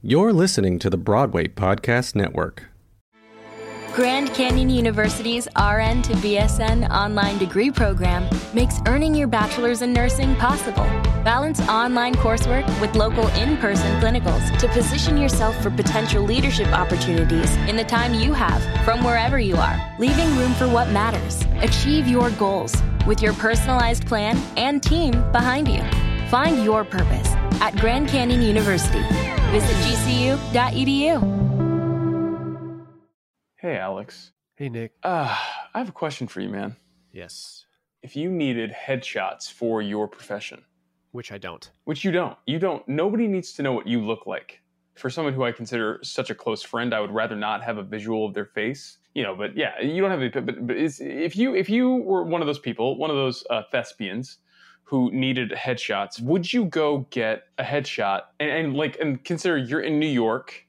You're listening to the Broadway Podcast Network. Grand Canyon University's RN to BSN online degree program makes earning your bachelor's in nursing possible. Balance online coursework with local in person clinicals to position yourself for potential leadership opportunities in the time you have from wherever you are, leaving room for what matters. Achieve your goals with your personalized plan and team behind you. Find your purpose at Grand Canyon University. Visit gcu.edu. Hey, Alex. Hey, Nick. Uh, I have a question for you, man. Yes. If you needed headshots for your profession, Which I don't. which you don't, you don't, nobody needs to know what you look like. For someone who I consider such a close friend, I would rather not have a visual of their face. You know, but yeah, you don't have a. But, but it's, if you if you were one of those people, one of those uh, thespians who needed headshots, would you go get a headshot and, and like and consider you're in New York?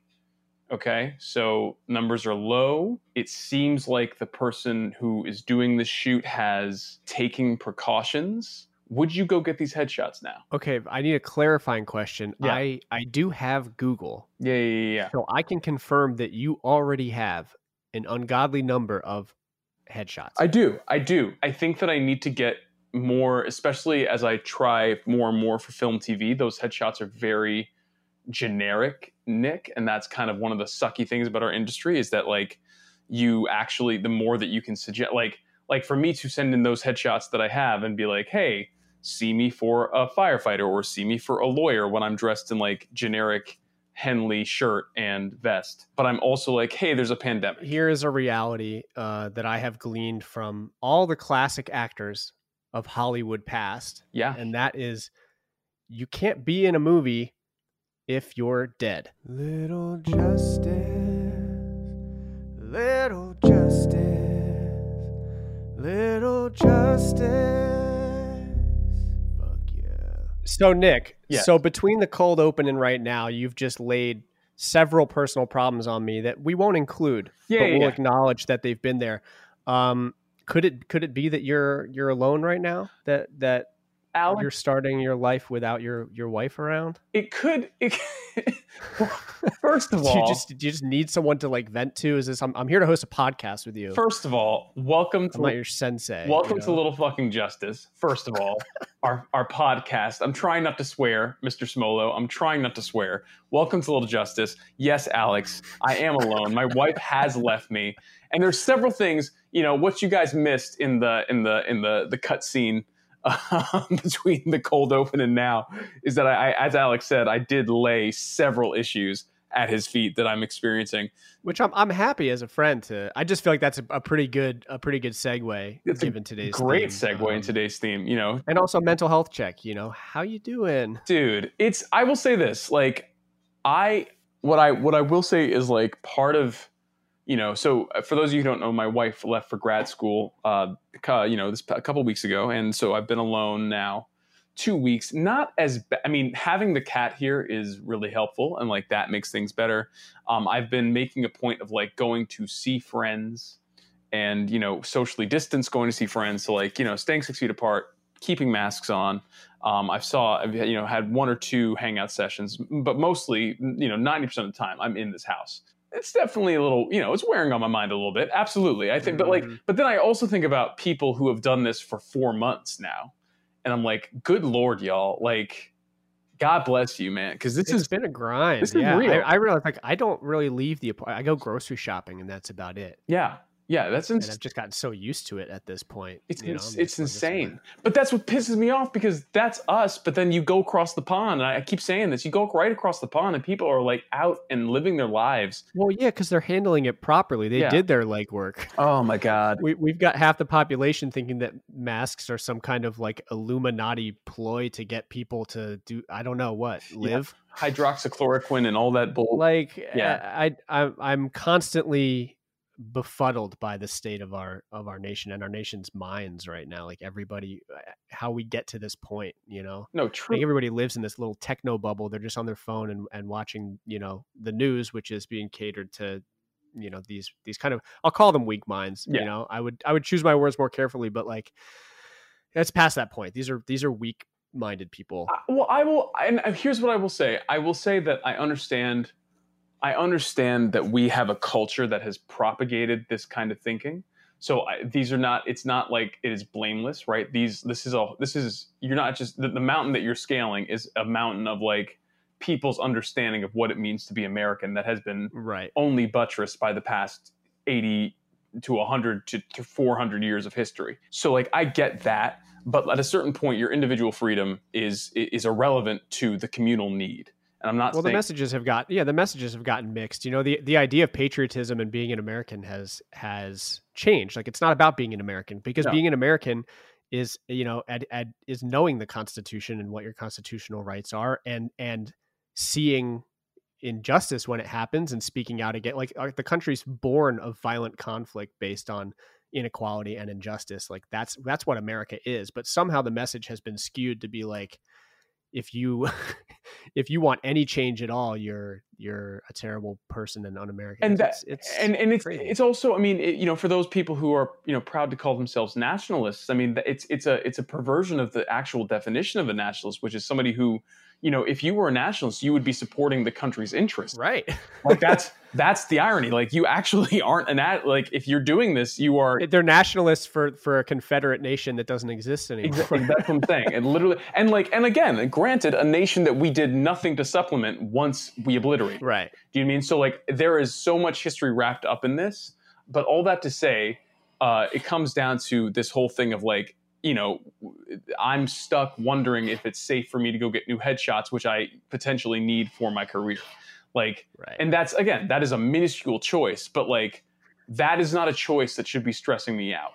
Okay, so numbers are low. It seems like the person who is doing the shoot has taking precautions. Would you go get these headshots now? Okay, I need a clarifying question. Yeah. I I do have Google, Yeah, yeah, yeah. yeah. so I can confirm that you already have an ungodly number of headshots. I do. I do. I think that I need to get more, especially as I try more and more for film TV. Those headshots are very generic, Nick, and that's kind of one of the sucky things about our industry is that like you actually the more that you can suggest like like for me to send in those headshots that I have and be like, "Hey, see me for a firefighter or see me for a lawyer when I'm dressed in like generic Henley shirt and vest." But I'm also like, "Hey, there's a pandemic." Here is a reality uh, that I have gleaned from all the classic actors of Hollywood past, Yeah. and that is you can't be in a movie if you're dead. Little justice, little justice, little justice. Fuck yeah. So Nick, Yes. so between the cold open and right now, you've just laid several personal problems on me that we won't include, Yeah, but yeah, we'll yeah. acknowledge that they've been there. Um, could it could it be that you're you're alone right now? That that Alex, you're starting your life without your your wife around? it could. It, first of Do all, you just do you just need someone to like vent to? Is this I'm, I'm here to host a podcast with you. first of all, welcome I'm to not your sensei. you welcome to? Little Fucking Justice. First of all, our our podcast. I'm trying not to swear, Mr. Smolo. I'm trying not to swear. Welcome to Little Justice. Yes, Alex, I am alone. My wife has left me, and there's several things. You know what you guys missed in the in the in the the cut scene. um, between the cold open and now is that I, I, as Alex said, I did lay several issues at his feet that I'm experiencing. which I'm I'm happy as a friend to. I just feel like that's a, a pretty good a pretty good segue It's given today's Great theme. segue in Um, today's theme. You know, and also mental health check. You know how you doing? dude it's i will say this like i what i what i will say is like part of you know so uh, for those of you who don't know my wife left for grad school uh you know this a couple weeks ago and so i've been alone now two weeks. Not as ba- i mean having the cat here is really helpful and like that makes things better. Um i've been making a point of like going to see friends and you know socially distance going to see friends. So like you know staying six feet apart keeping masks on. Um, I've saw, you know, had one or two hangout sessions, but mostly, you know, ninety percent of the time, I'm in this house. It's definitely a little, you know, it's wearing on my mind a little bit. Absolutely, I think, but like, Mhm. but then I also think about people who have done this for four months now, and I'm like, good lord, y'all, like, God bless you, man, because this It's is been a grind. this is yeah, real. I, I realize like I don't really leave the. I go grocery shopping and that's about it. yeah, yeah, that's And I've just gotten so used to it at this point. It's you know, ins- it's just like, this is what- insane. But that's what pisses me off because that's us. But then you go across the pond, and I I keep saying this: you go right across the pond, and people are like out and living their lives. Well, yeah, because they're handling it properly. They Yeah. did their legwork. Oh my god! We, we've got half the population thinking that masks are some kind of like Illuminati ploy to get people to do I don't know what live. Hydroxychloroquine and all that bull. Like Yeah. I, I I'm constantly befuddled by the state of our of our nation and our nation's minds right now. Like everybody, uh, how we get to this point, you know. no, true. think everybody lives in this little techno bubble. They're just on their phone and, and watching, you know, the news, which is being catered to, you know, these these kind of I'll call them weak minds. Yeah. You know, I would I would choose my words more carefully, but like it's past that point. These are these are weak minded people. I- well, I will, and here's what I will say. I will say that I understand. I understand that we have a culture that has propagated this kind of thinking. So I, these are not. It's not like it is blameless, right? These. This is all. This is. You're not just the, the mountain that you're scaling is a mountain of like people's understanding of what it means to be American that has been Right. only buttressed by the past 80 to 100 to, to 400 years of history. So like I get that, but at a certain point your individual freedom is is irrelevant to the communal need. And I'm not Well, the messages have got yeah, the messages have gotten mixed. You know, the the idea of patriotism and being an American has has changed. Like it's not about being an American because No. being an American is you know ad, ad, is knowing the Constitution and what your constitutional rights are and and seeing injustice when it happens and speaking out again. Like the country's born of violent conflict based on inequality and injustice. Like that's that's what America is. But somehow the message has been skewed to be like if you if you want any change at all, you're you're a terrible person and un-American. and that it's, it's and and it's crazy. it's also I mean it, you know for those people who are you know proud to call themselves nationalists I mean it's it's a it's a perversion of the actual definition of a nationalist which is somebody who you know if you were a nationalist you would be supporting the country's interests right. like that's that's the irony like you actually aren't an at like if you're doing this you are They're nationalists for for a Confederate nation that doesn't exist anymore. Exactly. That's what I'm saying. And literally, and like, and again, granted, a nation that we did nothing to supplement once we obliterated. Right. Do you mean so? Like, there is so much history wrapped up in this. But all that to say, uh, it comes down to this whole thing of like, you know, I'm stuck wondering if it's safe for me to go get new headshots, which I potentially need for my career. Like, Right. and that's again, that is a minuscule choice, but like, that is not a choice that should be stressing me out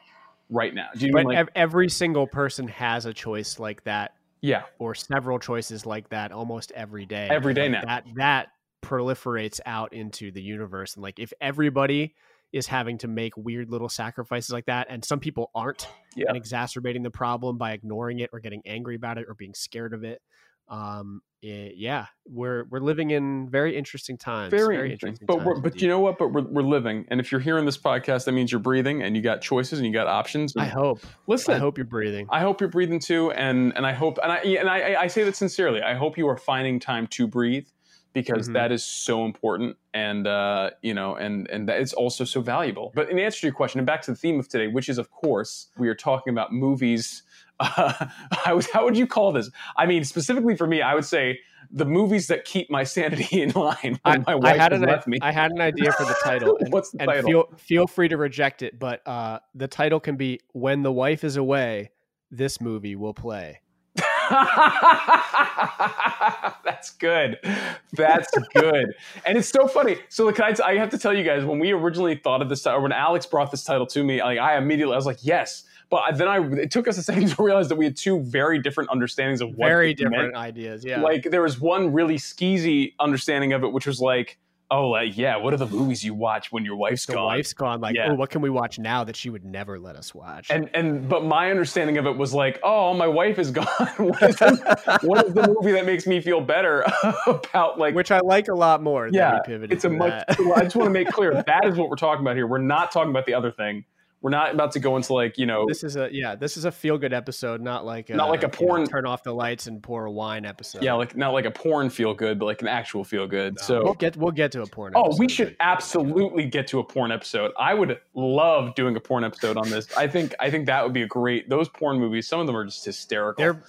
right now. Do you but mean like, every single person has a choice like that yeah, or several choices like that almost every day. Every day Like, now. That that proliferates out into the universe and like if everybody is having to make weird little sacrifices like that and some people aren't Yeah. and exacerbating the problem by ignoring it or getting angry about it or being scared of it um it- yeah we're we're living in very interesting times very, interesting. But times but indeed. you know what? But we're, we're living, and if you're hearing this podcast, that means you're breathing, and you got choices, and you got options. i hope listen, i hope you're breathing I hope you're breathing too, and and I hope and I and I, I say that sincerely. I hope you are finding time to breathe because Mhm. that is so important, and uh, you know, and and that it's also so valuable. But in answer to your question, and back to the theme of today, which is of course we are talking about movies. Uh, I was, how would you call this? I mean, specifically for me, I would say the movies that keep my sanity in line I, my I wife had an left me. I had an idea for the title and, What's the and title? feel feel free to reject it but uh the title can be when the wife is away this movie will play That's good. That's good. And it's so funny. So like, I, I have to tell you guys, when we originally thought of this title, or when Alex brought this title to me, like I immediately I was like, yes. But I- then I it took us a second to realize that we had two very different understandings of what very it meant. different ideas yeah Like there was one really skeezy understanding of it, which was like, oh, like yeah, what are the movies you watch when your wife's the gone? wife's gone like Yeah. oh what can we watch now that she would never let us watch And and but my understanding of it was like, oh, my wife is gone. what, is the, what is the movie that makes me feel better about like? which i like a lot more than yeah, we pivoted it's a much. I just want to make clear that is what we're talking about here. We're not talking about the other thing. We're not about to go into like you know. this is a yeah this is a feel good episode not like a, Not like a you know, porn- turn off the lights and pour a wine episode yeah, like not like a porn feel good, but like an actual feel good. So we'll get we'll get to a porn episode. Oh, we should absolutely get to a porn episode. I would love doing a porn episode on this. I think I think that would be a great. Those porn movies, some of them are just hysterical. they're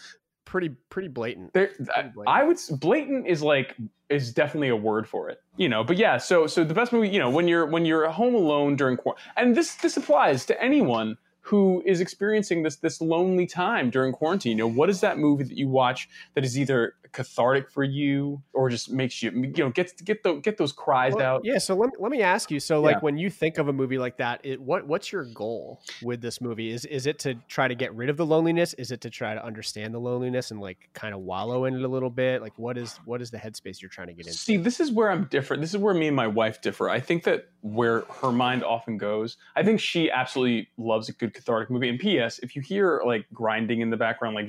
pretty pretty blatant They're, I, blatant. I would blatant is like is definitely a word for it, you know. But yeah, so so the best movie, you know, when you're when you're home alone during quarantine, and this this applies to anyone who is experiencing this this lonely time during quarantine. You know, what is that movie that you watch that is either cathartic for you or just makes you you know get get the get those cries Well, out? Yeah, so let me, let me ask you. So, like, Yeah. when you think of a movie like that, it, what what's your goal with this movie? Is is it to try to get rid of the loneliness? Is it to try to understand the loneliness and like kind of wallow in it a little bit? Like, what is what is the headspace you're trying to get into? See, this is where I'm different. This is where me and my wife differ. I think that where her mind often goes, I think she absolutely loves a good cathartic movie. And P.S. If you hear like grinding in the background, like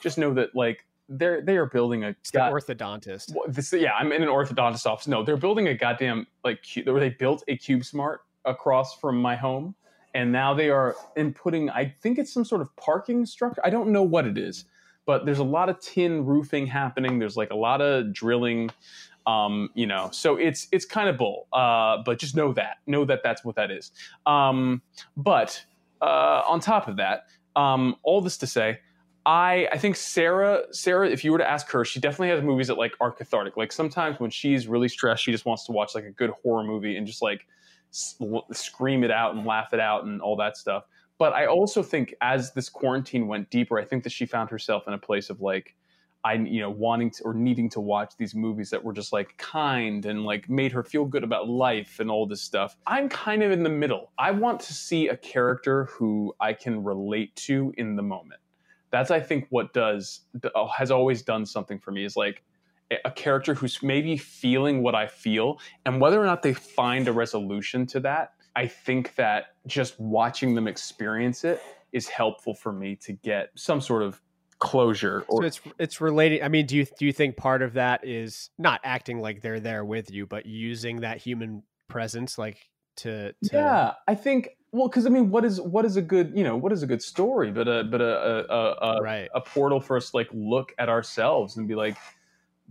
just know that like they're they are building a god- orthodontist. This, yeah, I'm in an orthodontist office. No, they're building a goddamn like where they built a Cube Smart across from my home, and now they are inputting. I think it's some sort of parking structure. I don't know what it is, but there's a lot of tin roofing happening. There's like a lot of drilling. Um, you know, so it's it's kind of bull. Uh, but just know that, know that that's what that is. Um, but uh, on top of that, um, all this to say, I I think Sarah Sarah, if you were to ask her, she definitely has movies that like are cathartic. Like sometimes when she's really stressed, she just wants to watch like a good horror movie and just like s- scream it out and laugh it out and all that stuff. But I also think as this quarantine went deeper, I think that she found herself in a place of like I you know wanting to or needing to watch these movies that were just like kind and like made her feel good about life and all this stuff. I'm kind of in the middle. I want to see a character who I can relate to in the moment. That's I think what does uh, has always done something for me is like a character who's maybe feeling what I feel and whether or not they find a resolution to that. I think that just watching them experience it is helpful for me to get some sort of closure or so it's it's relating i mean do you do you think part of that is not acting like they're there with you but using that human presence like to, to... yeah i think well because i mean what is what is a good you know what is a good story? But a but a a, a, right. a portal for us to like look at ourselves and be like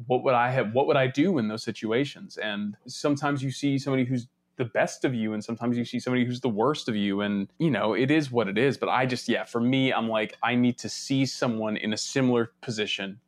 what would i have what would i do in those situations? And sometimes you see somebody who's the best of you and sometimes you see somebody who's the worst of you and you know it is what it is. But i just yeah for me i'm like i need to see someone in a similar position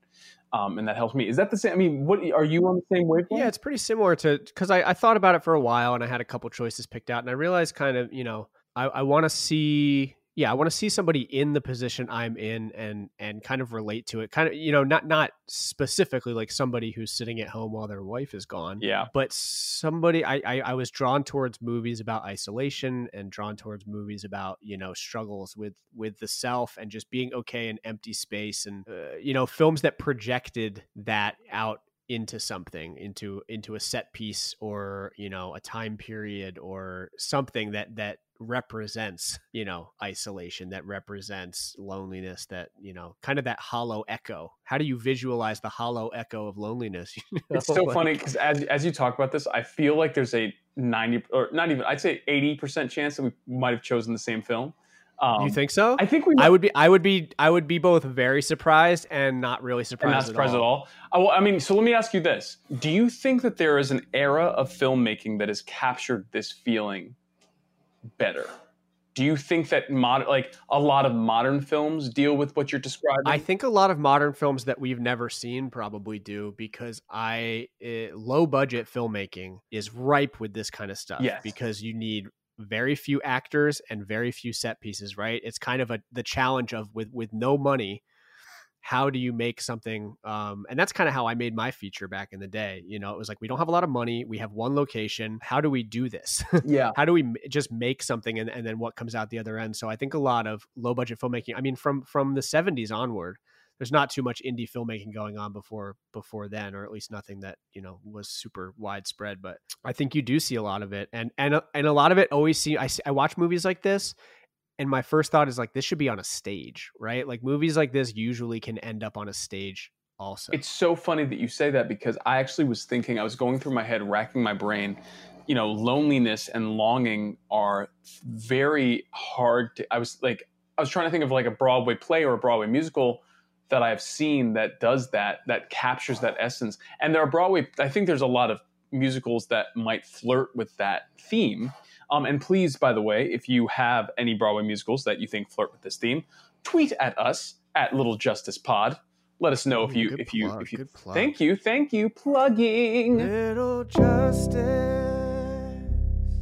um, and that helps me. Is that the same i mean what are you on the same wavelength? Yeah it's pretty similar to because I, I thought about it for a while and i had a couple choices picked out and i realized kind of you know i, I want to see yeah, I want to see somebody in the position I'm in and and kind of relate to it. Kind of, you know, not not specifically like somebody who's sitting at home while their wife is gone. Yeah. But somebody I I, I was drawn towards movies about isolation and drawn towards movies about, you know, struggles with with the self and just being okay in empty space and uh, you know, films that projected that out into something into into a set piece or you know a time period or something that that represents you know isolation that represents loneliness that you know kind of that hollow echo how do you visualize the hollow echo of loneliness you know? it's so like, funny because as, as you talk about this i feel like there's a 90 or not even i'd say 80% chance that we might have chosen the same film um, you think so? I think we. Might. I would be. I would be. I would be both very surprised and not really surprised. not surprised at all. At all. I, I mean, so let me ask you this: Do you think that there is an era of filmmaking that has captured this feeling better? Do you think that mod, like a lot of modern films deal with what you're describing? I think a lot of modern films that we've never seen probably do because I uh, low budget filmmaking is ripe with this kind of stuff. Yes. because you need very few actors and very few set pieces, right? It's kind of a the challenge of with with no money, how do you make something um, and that's kind of how i made my feature back in the day you know it was like we don't have a lot of money we have one location how do we do this? Yeah. How do we just make something and, and then what comes out the other end? So i think a lot of low budget filmmaking i mean from from the 70s onward there's not too much indie filmmaking going on before before then or at least nothing that you know was super widespread but i think you do see a lot of it and and and a lot of it always see i, see, I watch movies like this and my first thought is like this should be on a stage right like movies like this usually can end up on a stage also it's so funny that you say that because i actually was thinking i was going through my head racking my brain you know loneliness and longing are very hard to i was like i was trying to think of like a broadway play or a broadway musical that I've seen that does that, that captures that essence. And there are Broadway, I think there's a lot of musicals that might flirt with that theme. Um, and please, by the way, if you have any Broadway musicals that you think flirt with this theme, tweet at us at Little Justice Pod. Let us know if you if you if you. Thank you, thank you. Plugging. Little Justice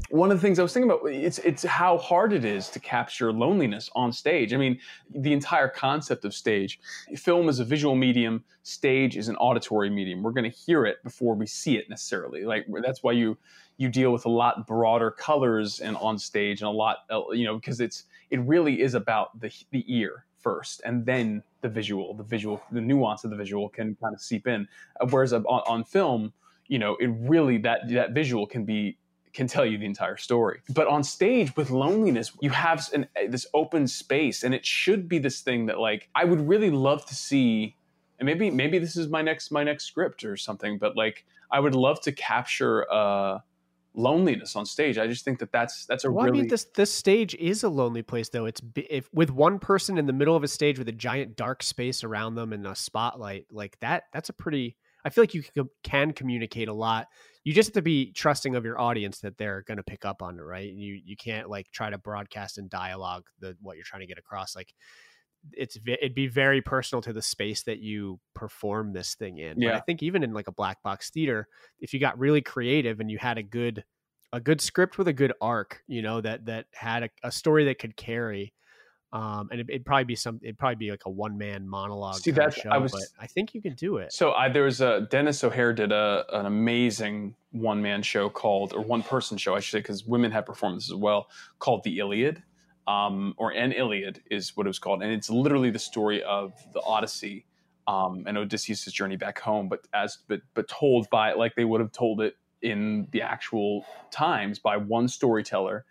one of the things I was thinking about it's it's how hard it is to capture loneliness on stage. I mean, the entire concept of stage, film is a visual medium, stage is an auditory medium. We're going to hear it before we see it necessarily. Like that's why you you deal with a lot broader colors and on stage and a lot uh, you know because it's it really is about the the ear first and then the visual the visual the nuance of the visual can kind of seep in uh, whereas on, on film you know it really that that visual can be can tell you the entire story. But on stage with loneliness, you have an, this open space, and it should be this thing that like I would really love to see. And maybe maybe this is my next my next script or something. But like I would love to capture uh loneliness on stage. I just think that that's that's a well, really I mean, this this stage is a lonely place, though. It's if with one person in the middle of a stage with a giant dark space around them and a spotlight like that. That's a pretty. I feel like you can communicate a lot. You just have to be trusting of your audience that they're going to pick up on it, right? You you can't like try to broadcast in dialogue the what you're trying to get across. Like it's it'd be very personal to the space that you perform this thing in. Yeah. But I think even in like a black box theater, if you got really creative and you had a good a good script with a good arc, you know, that that had a, a story that could carry. Um, and it, would probably be some. It'd probably be like a one man monologue. See, that show, I was. But I think you can do it. So I, there was a Denis O'Hare did a an amazing one man show called or one person show I should say because women have performances as well called the Iliad um, or an Iliad is what it was called, and it's literally the story of the Odyssey um, and Odysseus' journey back home, but as but but told by like they would have told it in the actual times by one storyteller,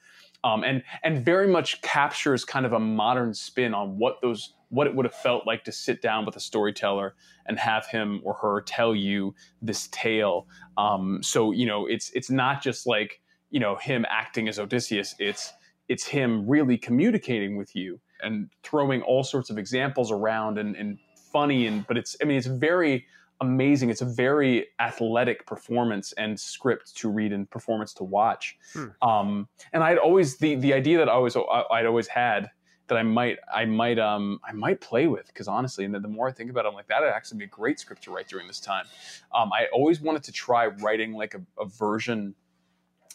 um, and and very much captures kind of a modern spin on what those what it would have felt like to sit down with a storyteller and have him or her tell you this tale. Um, so you know, it's it's not just like you know him acting as Odysseus. It's it's him really communicating with you and throwing all sorts of examples around and, and funny and but it's I mean it's very amazing. It's a very athletic performance and script to read and performance to watch. Hmm. Um, and I'd always the the idea that I always I'd always had that I might I might um I might play with because honestly, and the more I think about it, I'm like that'd actually be a great script to write during this time. Um, I always wanted to try writing like a, a version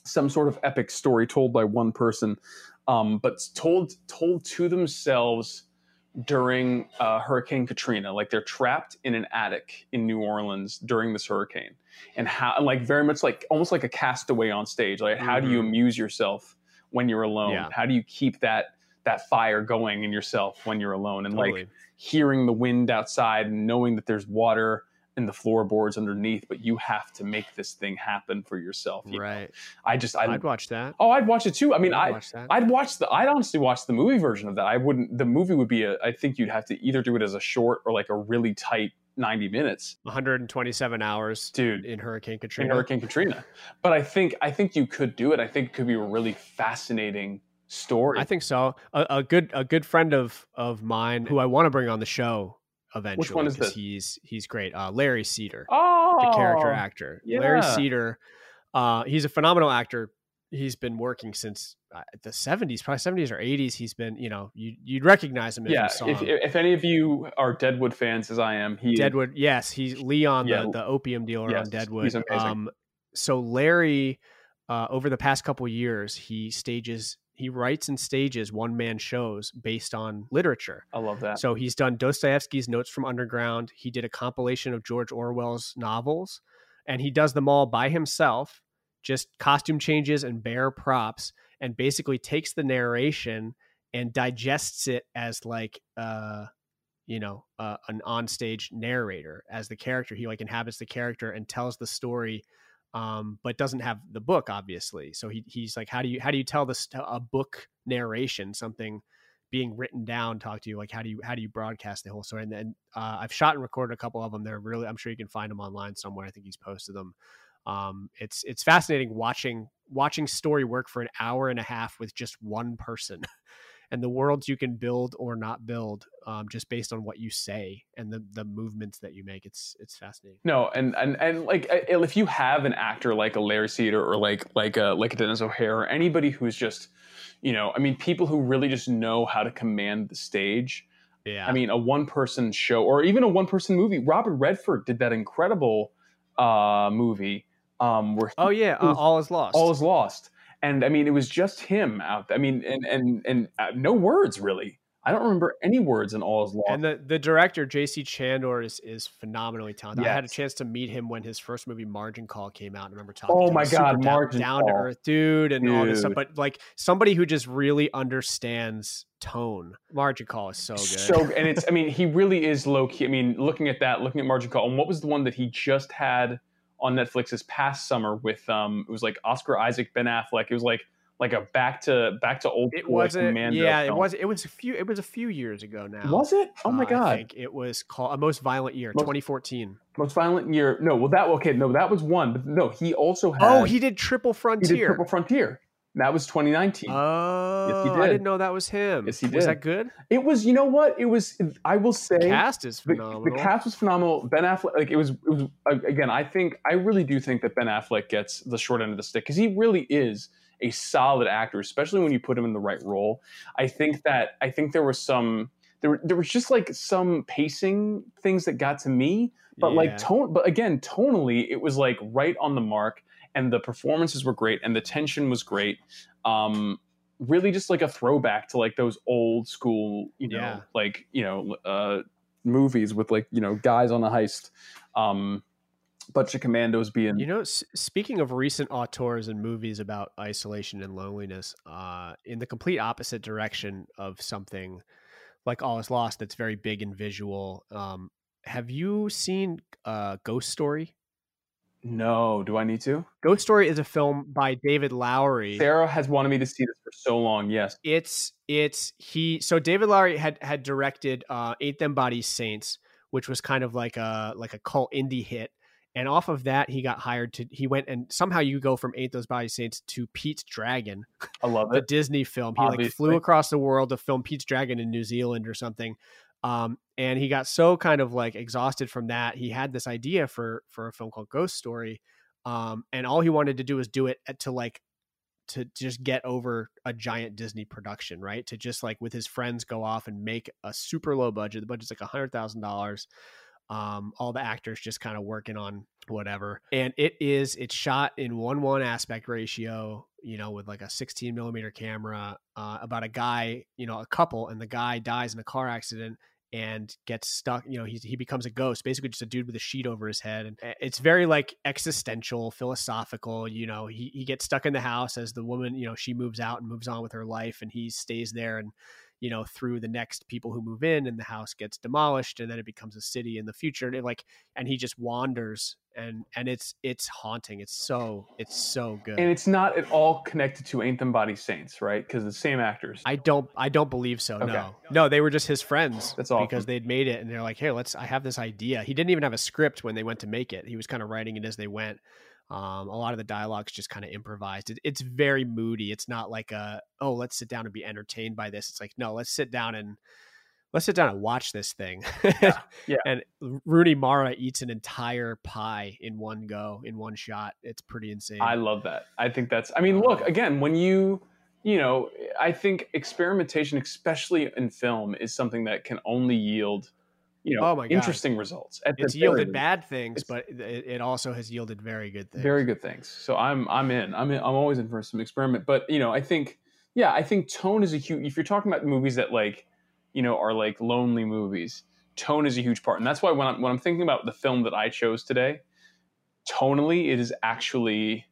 some sort of epic story told by one person, um, but told told to themselves during uh, Hurricane Katrina. Like they're trapped in an attic in New Orleans during this hurricane, and how like very much like almost like a castaway on stage. Like how mm-hmm. do you mm-hmm. amuse yourself when you're alone? Yeah. How do you keep that that fire going in yourself when you're alone? And totally. like hearing the wind outside and knowing that there's water in the floorboards underneath, but you have to make this thing happen for yourself. You right. Know? I just I'd, I'd, watch that. Oh, I'd watch it too. I mean, I'd I watch I'd watch the I'd honestly watch the movie version of that. I wouldn't. The movie would be a. I think you'd have to either do it as a short or like a really tight 90 minutes 127 hours dude in hurricane katrina in hurricane katrina but i think i think you could do it i think it could be a really fascinating story i think so a, a good a good friend of of mine who i want to bring on the show eventually. Which one is this? He's he's great. Uh, Larry Cedar, oh, the character actor. Yeah. Larry Cedar, uh, he's a phenomenal actor. He's been working since uh, the seventies, probably seventies or eighties. He's been, you know, you, would recognize him if yeah, you saw if, him. If any of you are Deadwood fans, as I am, he Deadwood. Yes, he's Leon, yeah. the, the opium dealer yes, on Deadwood. He's amazing. Um, so Larry, uh, over the past couple years, he stages he writes and stages one man shows based on literature. I love that. So he's done Dostoevsky's Notes from Underground. He did a compilation of George Orwell's novels, and he does them all by himself, just costume changes and bare props, and basically takes the narration and digests it as like uh you know uh, an onstage narrator as the character he like inhabits the character and tells the story um, but doesn't have the book obviously. So he, he's like, how do you how do you tell this a book narration something being written down? Talk to you like how do you how do you broadcast the whole story? And then uh, I've shot and recorded a couple of them. They're really I'm sure you can find them online somewhere. I think he's posted them. Um, it's it's fascinating watching watching story work for an hour and a half with just one person. and the worlds you can build or not build um, just based on what you say and the the movements that you make. It's it's fascinating. No, and and and like if you have an actor like a Larry Cedar or like like a like a Denis O'Hare or anybody who's just, you know, I mean, people who really just know how to command the stage. Yeah. I mean, a one person show or even a one person movie. Robert Redford did that incredible uh, movie. Um, where oh yeah, uh, all is lost. All is lost and I mean, it was just him out. There. I mean, and and and uh, no words really. I don't remember any words in All Is Lost. And the, the director J.C. Chandor is is phenomenally talented. Yes. I had a chance to meet him when his first movie Margin Call came out. I remember talking. Oh my god, Margin down, Call, down to earth dude, and dude. all this stuff. But like somebody who just really understands tone. Margin Call is so good. So and it's I mean he really is low key. I mean looking at that, looking at Margin Call, and what was the one that he just had on Netflix this past summer with um it was like Oscar Isaac, Ben Affleck. It was like like a back to back to old It school, like, commando Yeah, it was. It was a few. It was a few years ago now. Was it? Oh my Uh, I god! think it was called a most violent year, Most- 2014. Most violent year. No, well that okay. No, that was one. But no, he also had. Oh, he did Triple frontier he did Triple Frontier. That was 2019. Oh, did. I didn't know that was him. Yes, he Was did. that good? it was. You know what? It was. I will say. Cast is the, phenomenal. the cast was phenomenal. Ben Affleck, like it was, it was again. I think I really do think that Ben Affleck gets the short end of the stick because he really is a solid actor, especially when you put him in the right role. I think that I think there was some there there was just like some pacing things that got to me, but Yeah. like tone. But again, tonally, it was like right on the mark, and the performances were great, and the tension was great. Um, really, just like a throwback to like those old school, you know, Yeah. like you know, uh, movies with like you know guys on a heist. Um, bunch of commandos being You know, s- speaking of recent auteurs and movies about isolation and loneliness, uh, in the complete opposite direction of something like All Is Lost, that's very big and visual. Um, have you seen uh, Ghost Story? No do i need to Ghost Story is a film by David Lowery. sarah has wanted me to see this for so long yes It's it's he. So David Lowery had had directed uh, Ain't Them Bodies Saints, which was kind of like a like a cult indie hit. And off of that, he got hired to. He went and somehow you go from Ain't Those Bodies Saints to Pete's Dragon, i love it. the Disney film. He like flew across the world to film Pete's Dragon in New Zealand or something. Um, and he got so kind of like exhausted from that. He had this idea for for a film called Ghost Story, um, and all he wanted to do was do it to like to just get over a giant Disney production, right? To just like with his friends go off and make a super low budget. The budget's like a hundred thousand dollars. Um, all the actors just kind of working on whatever. And it is it's shot in one one aspect ratio, you know, with like a 16 millimeter camera, uh, about a guy, you know, a couple, and the guy dies in a car accident and gets stuck. You know, he he becomes a ghost, basically just a dude with a sheet over his head, and eh, it's very like existential, philosophical. You know, he he gets stuck in the house as the woman, you know, she moves out and moves on with her life, and he stays there and you know through the next people who move in and the house gets demolished and then it becomes a city in the future and it like and he just wanders and and it's it's haunting it's so it's so good and it's not at all connected to Ain't Them Bodies Saints right because the same actors I don't I don't believe so. Okay. No. No, they were just his friends. That's awesome. because they'd made it and they're like, "Hey, let's I have this idea." He didn't even have a script when they went to make it. He was kind of writing it as they went. Um, a lot of the dialogues just kind of improvised. It, it's very moody. It's not like a, "Oh, let's sit down and be entertained by this." It's like, "No, let's sit down and let's sit down and watch this thing." yeah. And Rooney Mara eats an entire pie in one go, in one shot. It's pretty insane. I love that. I think that's. I mean, look again when you, you know, I think experimentation, especially in film, is something that can only yield, you know, Oh my God. interesting results. It's yielded least. bad things, but it, it also has yielded very good things. very good things. So I'm I'm in. I'm in, I'm always in for some experiment. But you know, I think yeah, I think tone is a huge. If you're talking about movies that like, you know, are like lonely movies, tone is a huge part, and that's why when I'm when I'm thinking about the film that I chose today, tonally it is actually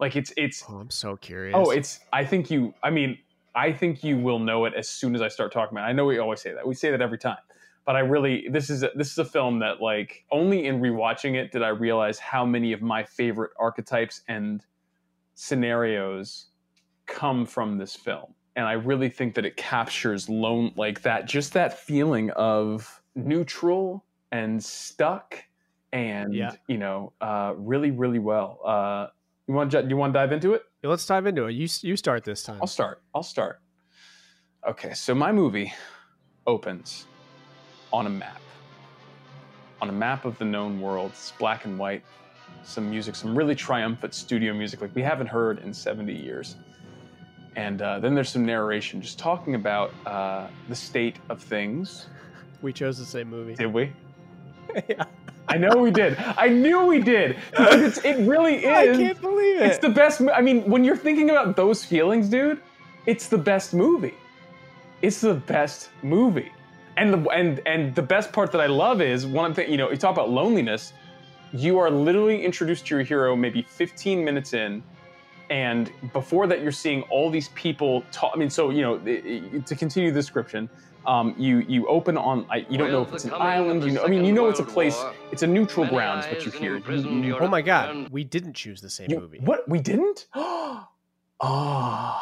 like it's it's Oh, I'm so curious. oh it's I think you I mean I think you will know it as soon as I start talking about it. I know we always say that we say that every time. But I really this is a, this is a film that like only in rewatching it did I realize how many of my favorite archetypes and scenarios come from this film. And I really think that it captures lone like that just that feeling of neutral and stuck and Yeah. you know uh, really really well. Uh, you want to you want to dive into it? Yeah, let's dive into it. You you start this time. I'll start. I'll start. Okay, so my movie opens on a map. On a map of the known world. It's black and white. Some music, some really triumphant studio music like we haven't heard in 70 years. And uh, then there's some narration just talking about uh, the state of things. We chose the same movie. Did we? yeah. I know we did. I knew we did. Because it's, it really is. I can't believe it. It's the best. I mean, when you're thinking about those feelings, dude, it's the best movie. It's the best movie. And the and and the best part that I love is one thing. You know, you talk about loneliness. You are literally introduced to your hero maybe 15 minutes in, and before that, you're seeing all these people talk. I mean, so you know, i- i- to continue the description. Um, you you open on I, you don't know if it's an island you know I mean you know it's a place it's a neutral grounds what you hear you, you- oh my god, we didn't choose the same you- movie. what we didn't Ah, Oh,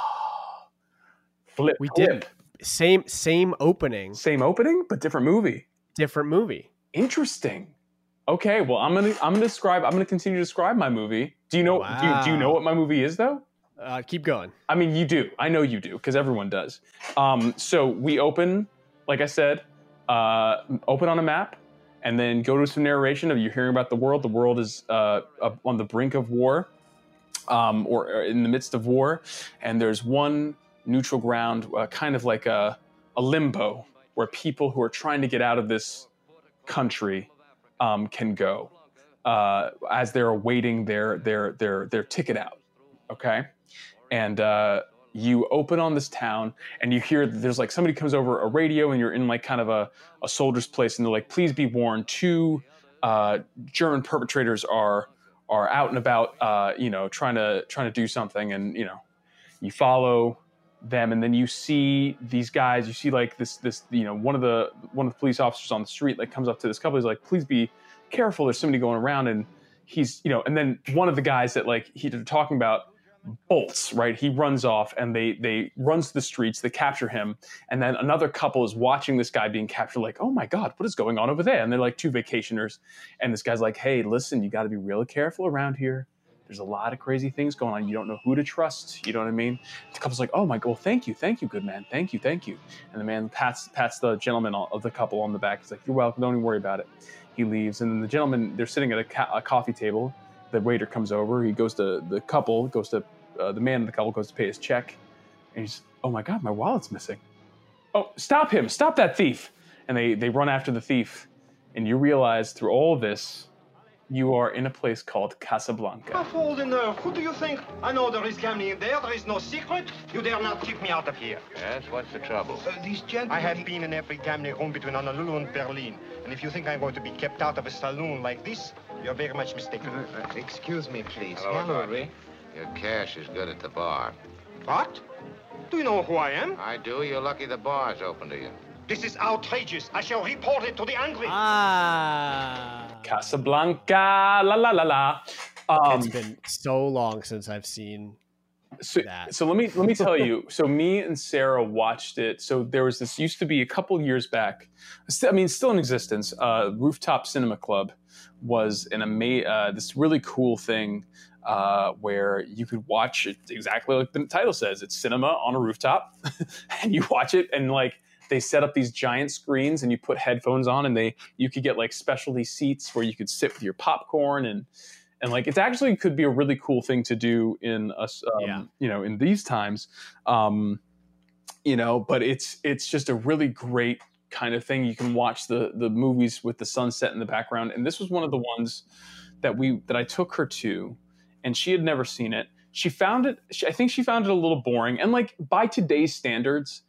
flip. We flip. did same same opening, Same opening, but different movie. different movie. Interesting. Okay, well, I'm gonna I'm gonna describe I'm gonna continue to describe my movie. Do you know do, you, do you know what my movie is though? Uh, keep going. I mean, you do. I know you do because everyone does. Um, so we open, like I said, uh, open on a map, and then go to some narration of you hearing about the world. The world is uh, on the brink of war, um, or or in the midst of war, and there's one neutral ground, uh, kind of like a, a limbo, where people who are trying to get out of this country um, can go uh, as they're awaiting their their their their ticket out. Okay, and uh, you open on this town, and you hear that there's like somebody comes over a radio, and you're in like kind of a, a soldier's place, and they're like, "Please be warned, two uh, German perpetrators are are out and about, uh, you know, trying to trying to do something." And you know, you follow them and then you see these guys you see like this this you know one of the one of the police officers on the street like comes up to this couple he's like please be careful there's somebody going around and he's you know and then one of the guys that like he they're talking about bolts right? He runs off and they they runs the streets they capture him and then another couple is watching this guy being captured like oh my god what is going on over there? And they're like two vacationers and this guy's like hey listen you got to be really careful around here there's a lot of crazy things going on you don't know who to trust you know what i mean the couple's like, "Oh my god, well, thank you, thank you, good man, thank you, thank you." And the man pats pats the gentleman of the couple on the back. He's like, "You're welcome. Don't even worry about it." He leaves, and then the gentleman they're sitting at a, ca- a coffee table. The waiter comes over. He goes to the couple, goes to uh, the man of the couple, goes to pay his check, and he's, "Oh my god, my wallet's missing." Oh, stop him! Stop that thief! And they they run after the thief, and you realize through all this, you are in a place called Casablanca. Fool in there. Who do you think? I know there is gambling in there. There is no secret. You dare not keep me out of here. Yes, what's the trouble? Uh, these gentlemen. I have been in every gambling room between Honolulu and Berlin. And if you think I'm going to be kept out of a saloon like this, you're very much mistaken. excuse me, please. Hello, Henry. Your cash is good at the bar. What? Do you know who I am? I do. You're lucky the bar's open to you. This is outrageous. I shall report it to the angry. Ah, Casablanca, la la la la. Um, it's been so long since I've seen. so, that. so let me let me tell you. So me and Sarah watched it. So there was this used to be a couple years back. I mean, still in existence. Uh, Rooftop Cinema Club was an ama- uh, this really cool thing uh, where you could watch it exactly like the title says. It's cinema on a rooftop, and you watch it and like they set up these giant screens and you put headphones on and they you could get like specialty seats where you could sit with your popcorn and and like it actually could be a really cool thing to do in us um, Yeah. you know in these times. Um you know but it's it's just a really great kind of thing. You can watch the the movies with the sunset in the background. And this was one of the ones that we that I took her to and she had never seen it. She found it she, I think she found it a little boring. And like by today's standards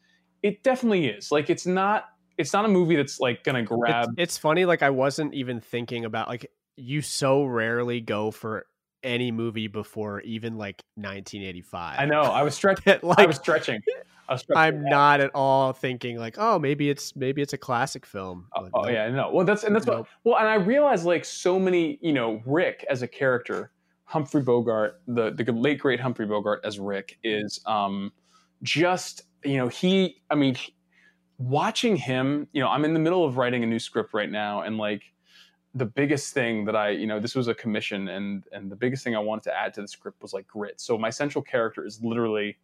it definitely is like it's not it's not a movie that's like gonna grab It's, it's funny. Like I wasn't even thinking about like you so rarely go for any movie before even like 1985. I know I was stretching like I was stretching I was stretching I'm not at all thinking like, oh, maybe it's maybe it's a classic film. Oh, Like, oh, nope. yeah, no. Well, that's and that's Nope. what. Well, and I realized like so many, you know, Rick as a character, Humphrey Bogart, the the late great Humphrey Bogart as Rick is um just you know he. I mean, he- watching him. You know, I'm in the middle of writing a new script right now, and like the biggest thing that I, you know, this was a commission, and and the biggest thing I wanted to add to the script was like grit. So my central character is literally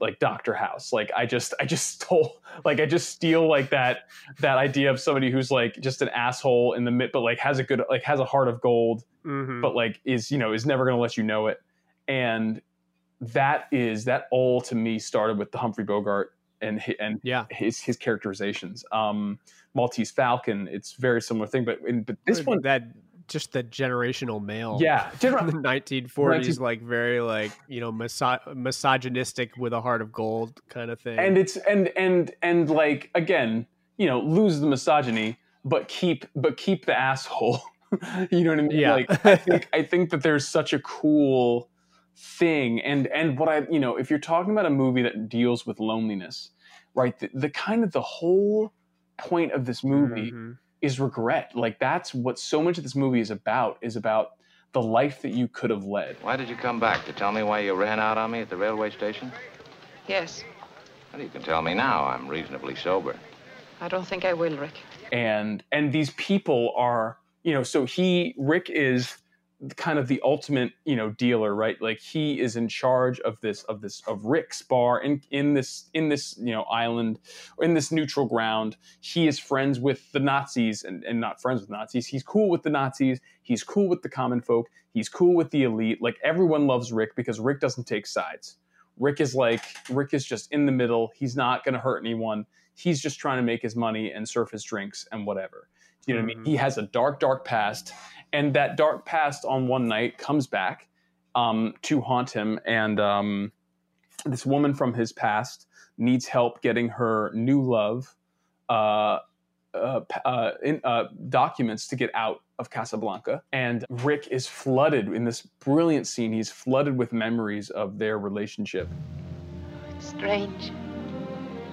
like Doctor House. Like I just I just stole like I just steal like that that idea of somebody who's like just an asshole in the mid, but like has a good like has a heart of gold, Mhm. but like is you know is never going to let you know it. And that is that all to me started with the Humphrey Bogart and and yeah. his his characterizations. Um, Maltese Falcon, it's very similar thing, but in, but this one, that just the generational male. yeah, general- the 1940s, like very like you know miso- misogynistic with a heart of gold kind of thing. and it's and and and like again you know lose the misogyny but keep but keep the asshole you know what i mean Yeah. like i think i think that there's such a cool thing and and what i you know if you're talking about a movie that deals with loneliness right the, the kind of the whole point of this movie Mhm. is regret like that's what so much of this movie is about is about the life that you could have led. Why did you come back? To tell me why you ran out on me at the railway station? Yes. Well, you can tell me now. I'm reasonably sober. I don't think I will, Rick. And and these people are, you know, so he Rick is kind of the ultimate you know dealer right? Like he is in charge of this of this of rick's bar in in this in this you know island or in this neutral ground. He is friends with the nazis and, and not friends with nazis. He's cool with the nazis. He's cool with the common folk. He's cool with the elite. Like everyone loves rick because rick doesn't take sides. Rick is like rick is just in the middle. He's not going to hurt anyone. He's just trying to make his money and surf his drinks and whatever. You know what I mean? He mm-hmm. has a dark, dark past, and that dark past on one night comes back um, to haunt him. And um, this woman from his past needs help getting her new love uh, uh, uh, in, uh, documents to get out of Casablanca. And Rick is flooded in this brilliant scene. He's flooded with memories of their relationship. It's strange.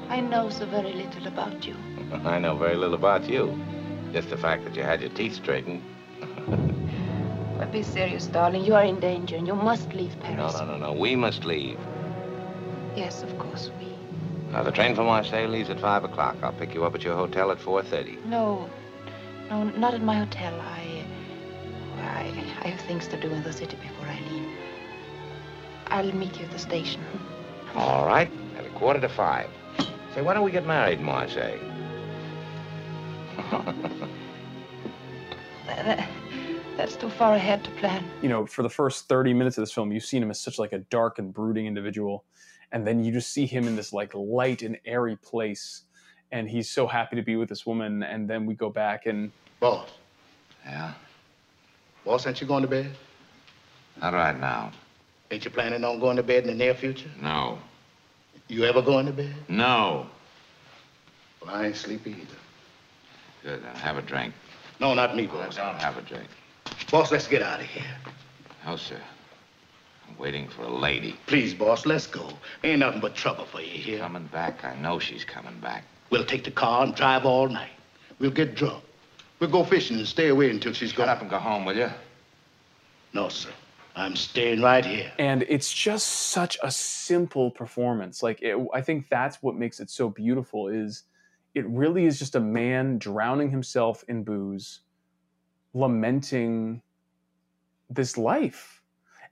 I know so very little about you. I know very little about you. Just the fact that you had your teeth straightened. But be serious, darling. You are in danger and you must leave Paris. No, no, no, no. We must leave. Yes, of course, we. Now, the train for Marseille leaves at 5 o'clock. I'll pick you up at your hotel at 4.30. No, no, not at my hotel. I, I, I have things to do in the city before I leave. I'll meet you at the station. All right, at a quarter to 5. Say, why don't we get married in Marseille? That- that- that's too far ahead to plan. you know, for the first 30 minutes of this film, you've seen him as such like a dark and brooding individual. And then you just see him in this like light and airy place. And he's so happy to be with this woman. And then we go back and Boss. Yeah? Boss, ain't you going to bed? Not right now. Ain't you planning on going to bed in the near future? No. You ever going to bed? No. Well, I ain't sleepy either. Good, then have a drink. No, not me, Well, I don't have a drink. Boss, let's get out of here. No, sir. I'm waiting for a lady. Please, boss, let's go. Ain't nothing but trouble for you here. Coming back. I know she's coming back. We'll take the car and drive all night. We'll get drunk. We'll go fishing and stay away until she's Shut gone. up and go home, will you? No, sir. I'm staying right here. and it's just such a simple performance. Like it, I think that's what makes it so beautiful is it really is just a man drowning himself in booze, lamenting this life.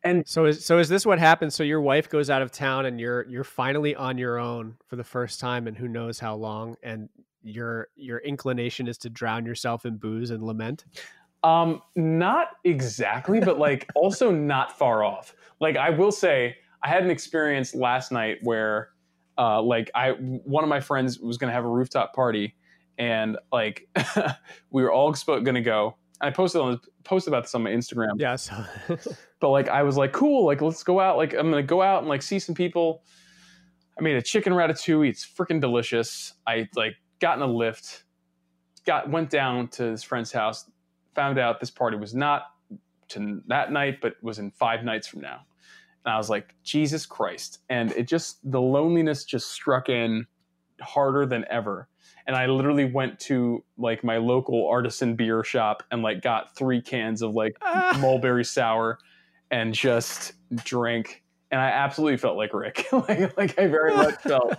And So is so is this what happens? So your wife goes out of town and you're you're finally on your own for the first time and who knows how long and your your inclination is to drown yourself in booze and lament. Um, not exactly, but like also not far off. Like I will say, I had an experience last night where, uh, like I one of my friends was gonna have a rooftop party, and like we were all gonna go. I posted on posted about this on my Instagram. Yeah, But like I was like, cool, like let's go out. Like I'm gonna go out and like see some people. I made a chicken ratatouille. It's freaking delicious. I like got in a lift, got went down to this friend's house, found out this party was not to that night, but was in five nights from now. And I was like, Jesus Christ. And it just the loneliness just struck in harder than ever. And I literally went to like my local artisan beer shop and like got three cans of like ah. mulberry sour and just drank and i absolutely felt like rick. Like, like i very much felt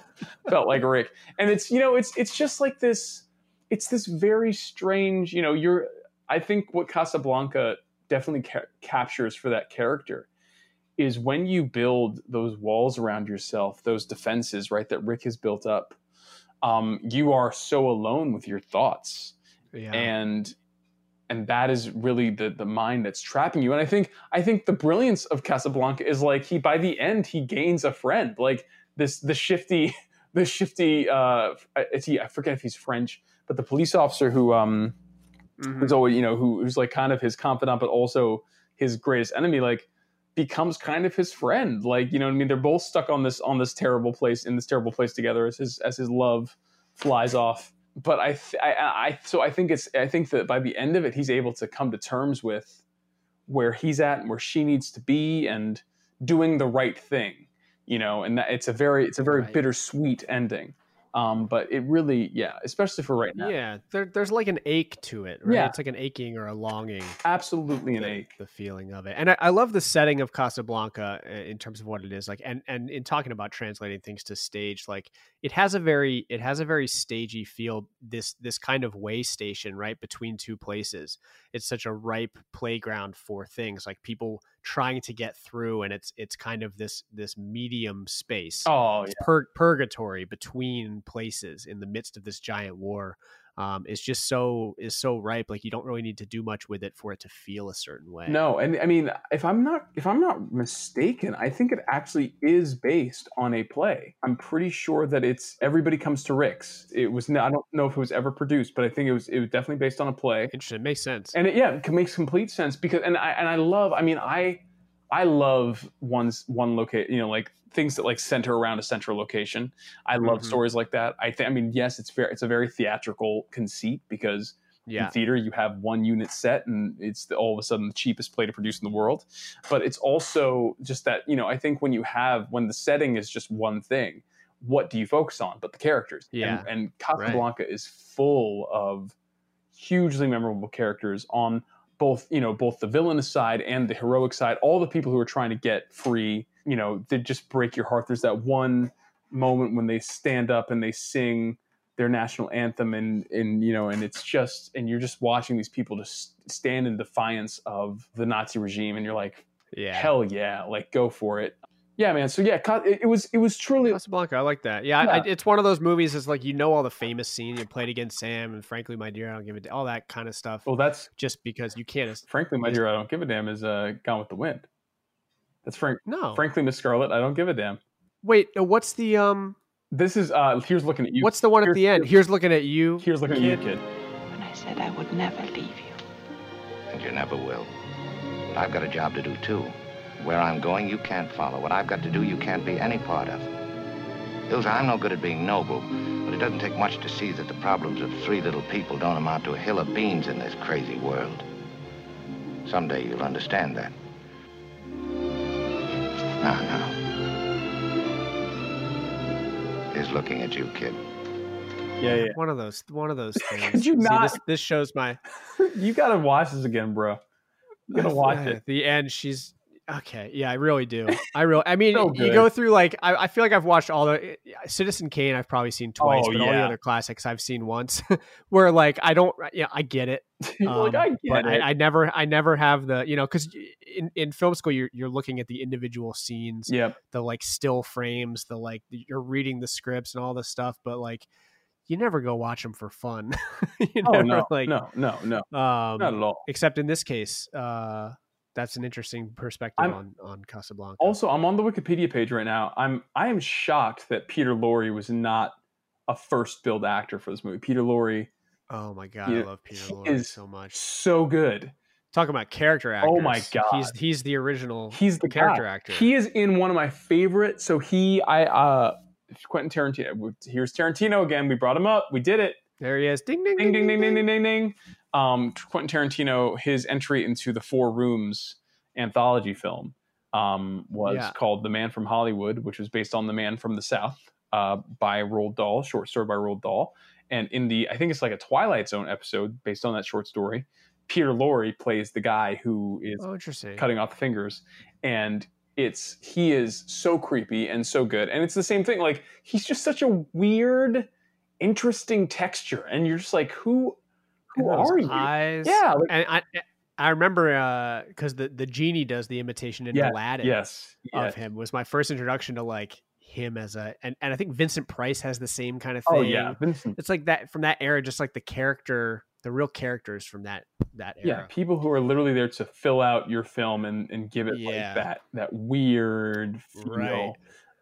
felt like rick. And it's you know it's it's just like this it's this very strange you know you're i think what casablanca definitely ca- captures for that character is when you build those walls around yourself those defenses right that rick has built up um, you are so alone with your thoughts yeah. and and that is really the the mind that's trapping you and i think i think the brilliance of casablanca is like he by the end he gains a friend like this the shifty the shifty uh is he, i forget if he's french but the police officer who um Mhm. who's always you know who, who's like kind of his confidant but also his greatest enemy like becomes kind of his friend. Like you know what i mean? They're both stuck on this on this terrible place in this terrible place together as his as his love flies off. But I, th- I i so i think it's i think that by the end of it he's able to come to terms with where he's at and where she needs to be and doing the right thing you know? And that it's a very it's a very Right. bittersweet ending Um, but it really, yeah, especially for right now. Yeah, there, there's like an ache to it, right? Yeah. It's like an aching or a longing. Absolutely an the, ache. The feeling of it, and I, I love the setting of Casablanca uh, in terms of what it is like, and and in talking about translating things to stage, like it has a very it has a very stagey feel. This this kind of way station, right between two places. It's such a ripe playground for things like people trying to get through, and it's it's kind of this this medium space. Oh, It's yeah. pur- purgatory between places in the midst of this giant war. Um, is just so is so ripe. Like you don't really need to do much with it for it to feel a certain way. No, and I mean, if I'm not if I'm not mistaken, I think it actually is based on a play. I'm pretty sure that it's Everybody Comes to Rick's. It was I don't know if it was ever produced, but I think it was it was definitely based on a play. Interesting. It makes sense. And it, yeah, it makes complete sense because and I and I love. I mean, I I love one's one locate. You know, like things that like center around a central location. I love Mhm. stories like that. I think. I mean, yes, it's very it's a very theatrical conceit because Yeah. in theater you have one unit set and it's the, all of a sudden the cheapest play to produce in the world but it's also just that you know i think when you have when the setting is just one thing what do you focus on but the characters Yeah. and, and casablanca is full of hugely memorable characters on both you know both the villainous side and the heroic side all the people who are trying to get free you know they just break your heart there's that one moment when they stand up and they sing their national anthem and and you know and it's just and you're just watching these people just stand in defiance of the nazi regime and you're like Yeah. hell yeah like go for it yeah man so yeah it, it was it was truly Casablanca, I like that. Yeah, I, I, it's one of those movies. It's like you know all the famous scenes. You played against Sam, and frankly, my dear, I don't give a d- all that kind of stuff. well that's just because you can't. frankly my dear i don't give a damn is uh gone with the wind that's frank No. frankly miss scarlet i don't give a damn Wait, what's the um? this is uh here's looking at you What's the one at the end? Here's looking at you. here's looking at you kid. kid When I said I would never leave you. And you never will. But I've got a job to do, too. Where I'm going, you can't follow. What I've got to do, you can't be any part of. Ilsa, I'm no good at being noble, but it doesn't take much to see that the problems of three little people don't amount to a hill of beans in this crazy world. Someday you'll understand that. Now, now. He's looking at you, kid. yeah yeah One of those. One of those things. you See, not- This, this shows my. you gotta watch this again bro you gotta watch At it the end, she's okay. Yeah, I really do. I really. I mean, So you go through like I, I feel like I've watched all the Citizen Kane. I've probably seen twice, Oh, but all the other classics I've seen once. where like I don't. Yeah, I get it. You're like Um, i get it I, I never, I never have the, you know, because in, in film school you're you're looking at the individual scenes, yep the like still frames, the like you're reading the scripts and all this stuff, but like you never go watch them for fun. you oh never, no like no no no um, not at all except in this case, uh, that's an interesting perspective I'm- on on Casablanca. Also, I'm on the Wikipedia page right now. I'm I am shocked that Peter Lorre was not a first build actor for this movie. Peter Lorre oh my god, he- I love Peter Lorre so much. so good. Talk about character actors. Oh my God. he's he's the original. He's the character guy. actor. He is in one of my favorite. So he I uh Quentin Tarantino. Here's Tarantino again. We brought him up. We did it. there he is. Ding ding Ding ding ding ding ding ding ding. Um, Quentin Tarantino. His entry into the Four Rooms anthology film um, was Yeah. called The Man from Hollywood, which was based on The Man from the South uh, by Roald Dahl, short story by Roald Dahl. And in the, I think it's like a Twilight Zone episode based on that short story. Peter Lorre plays the guy who is Oh, cutting off the fingers and it's he is so creepy and so good and it's the same thing like he's just such a weird interesting texture and you're just like who who And those are you Eyes. yeah like, and I eh, I remember uh, because the the genie does the imitation in yeah, Aladdin yes of yes. him was my first introduction to like him as a and, and I think Vincent Price has the same kind of thing. oh yeah Vincent It's like that from that era, just like the character, the real characters from that that era. yeah people who are literally there to fill out your film and and give it Yeah. like that that weird feel Right.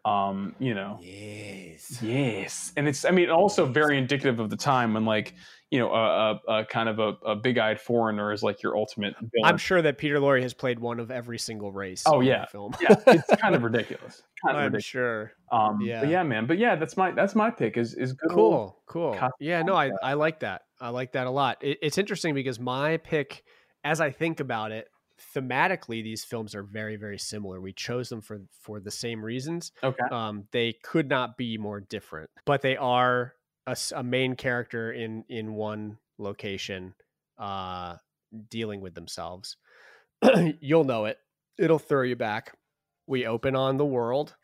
Um you know Yes. Yes, and it's I mean also very indicative of the time when like you know a, a, a kind of a, a big-eyed foreigner is like your ultimate villain. I'm sure that Peter Lorre has played one of every single race. Oh, in the yeah. film. yeah, it's kind of ridiculous. Kind of I'm ridiculous. sure. Um, Yeah. but yeah, man. But yeah, that's my that's my pick. Is is good. Cool, cool. Yeah, no, I I like that. I like that a lot. It, it's interesting because my pick, as I think about it, thematically these films are very very similar. We chose them for for the same reasons. Okay. um they could not be more different but they are a main character in in one location uh dealing with themselves. You'll know it. It'll throw you back. We open on the world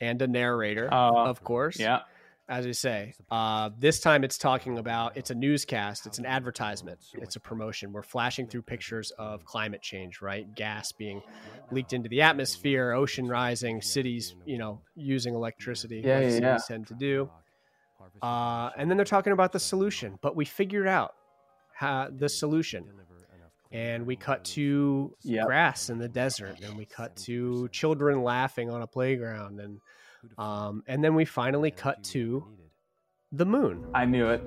and a narrator Uh, of course. Yeah. As I say. Uh, this time it's talking about it's a newscast, it's an advertisement, it's a promotion. We're flashing through pictures of climate change, right? Gas being leaked into the atmosphere, ocean rising, cities, you know, using electricity, Yeah, like yeah, cities yeah. tend to do. Uh, and then they're talking about the solution, but we figured out how, the solution. And we cut to Yep. grass in the desert, and we cut to children laughing on a playground, and um, and then we finally cut to the moon. I knew it.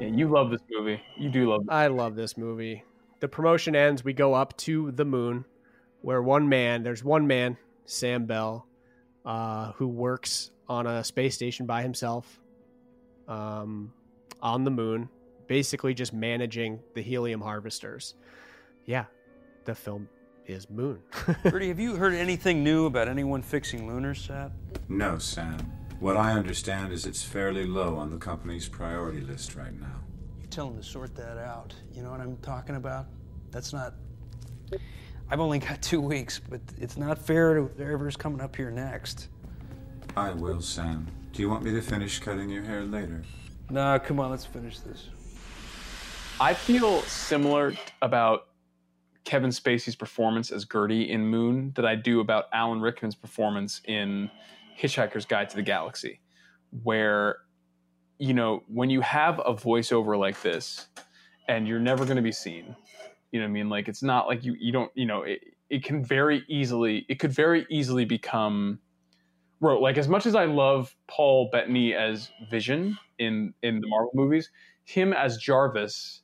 Yeah, you love this movie. You do love. I love this movie. The promotion ends. We go up to the moon, where one man, there's one man, Sam Bell, uh, who works on a space station by himself, um, on the moon, basically just managing the helium harvesters. Yeah, the film is Moon. Gertie, have you heard anything new about anyone fixing lunar sat? No, Sam. What I understand is it's fairly low on the company's priority list right now. You tell them to sort that out. You know what I'm talking about? That's not. I've only got two weeks, but it's not fair to whoever's coming up here next. I will, Sam. Do you want me to finish cutting your hair later? Nah, come on, let's finish this. I feel similar about Kevin Spacey's performance as Gertie in Moon that I do about Alan Rickman's performance in Hitchhiker's Guide to the Galaxy, where, you know, when you have a voiceover like this and you're never going to be seen, you know what I mean? Like, it's not like you, you don't, you know, it, it can very easily, it could very easily become rote like as much as I love Paul Bettany as Vision in in the Marvel movies, him as Jarvis,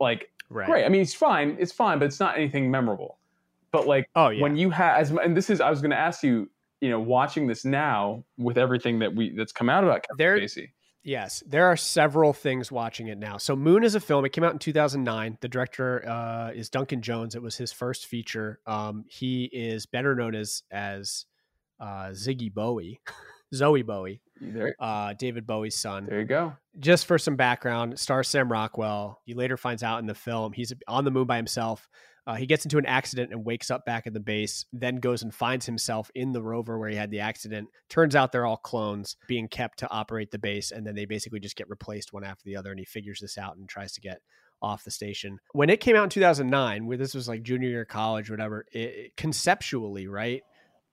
like Right. great. I mean, it's fine. It's fine, but it's not anything memorable. But like, oh yeah, when you have as and this is I was going to ask you, you know, watching this now with everything that we that's come out about Kevin There- Spacey. Yes, there are several things watching it now. So Moon is a film. It came out in 2009. The director uh, is Duncan Jones. It was his first feature. Um, he is better known as as uh, Ziggy Bowie, Zowie Bowie, uh, David Bowie's son. there you go. Just for some background, stars Sam Rockwell. He later finds out in the film he's on the moon by himself. Uh, he gets into an accident and wakes up back at the base, then goes and finds himself in the rover where he had the accident. Turns out they're all clones being kept to operate the base, and then they basically just get replaced one after the other. And he figures this out and tries to get off the station. When it came out in 2009, where this was like junior year of college, whatever, it- conceptually, right?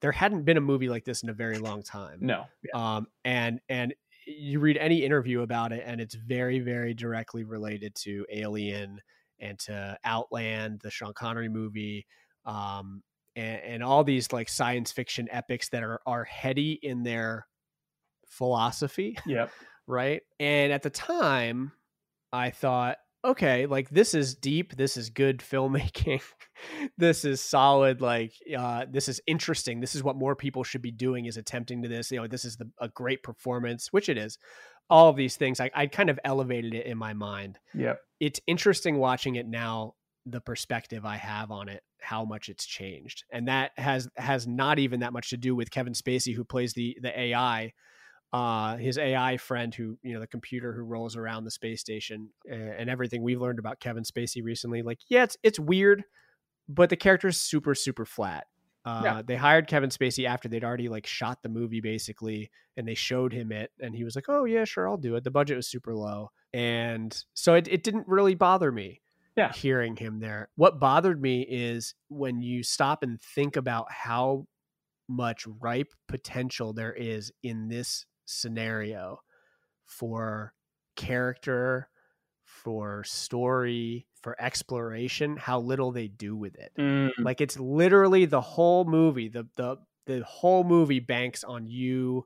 There hadn't been a movie like this in a very long time No, um, and and you read any interview about it, and it's very very directly related to Alien and to Outland, the Sean Connery movie, um, and, and all these like science fiction epics that are are heady in their philosophy, yep. right? And at the time, I thought, okay, like this is deep, this is good filmmaking, this is solid, like uh, this is interesting. This is what more people should be doing is attempting to this. You know, this is the, a great performance, which it is. All of these things, I, I kind of elevated it in my mind. Yep. It's interesting watching it now. The perspective I have on it, how much it's changed, and that has has not even that much to do with Kevin Spacey, who plays the the AI uh, his AI friend, who you know the computer who rolls around the space station, uh, and everything we've learned about Kevin Spacey recently. Like, yeah, it's it's weird, but the character is super super flat. Uh, Yeah. They hired Kevin Spacey after they'd already like shot the movie basically, and they showed him it, and he was like, "Oh yeah, sure, I'll do it." The budget was super low, and so it it didn't really bother me. Yeah. hearing him there. What bothered me is when you stop and think about how much ripe potential there is in this scenario for character, for story, for exploration, how little they do with it. Mm, Like it's literally the whole movie, the the the whole movie banks on you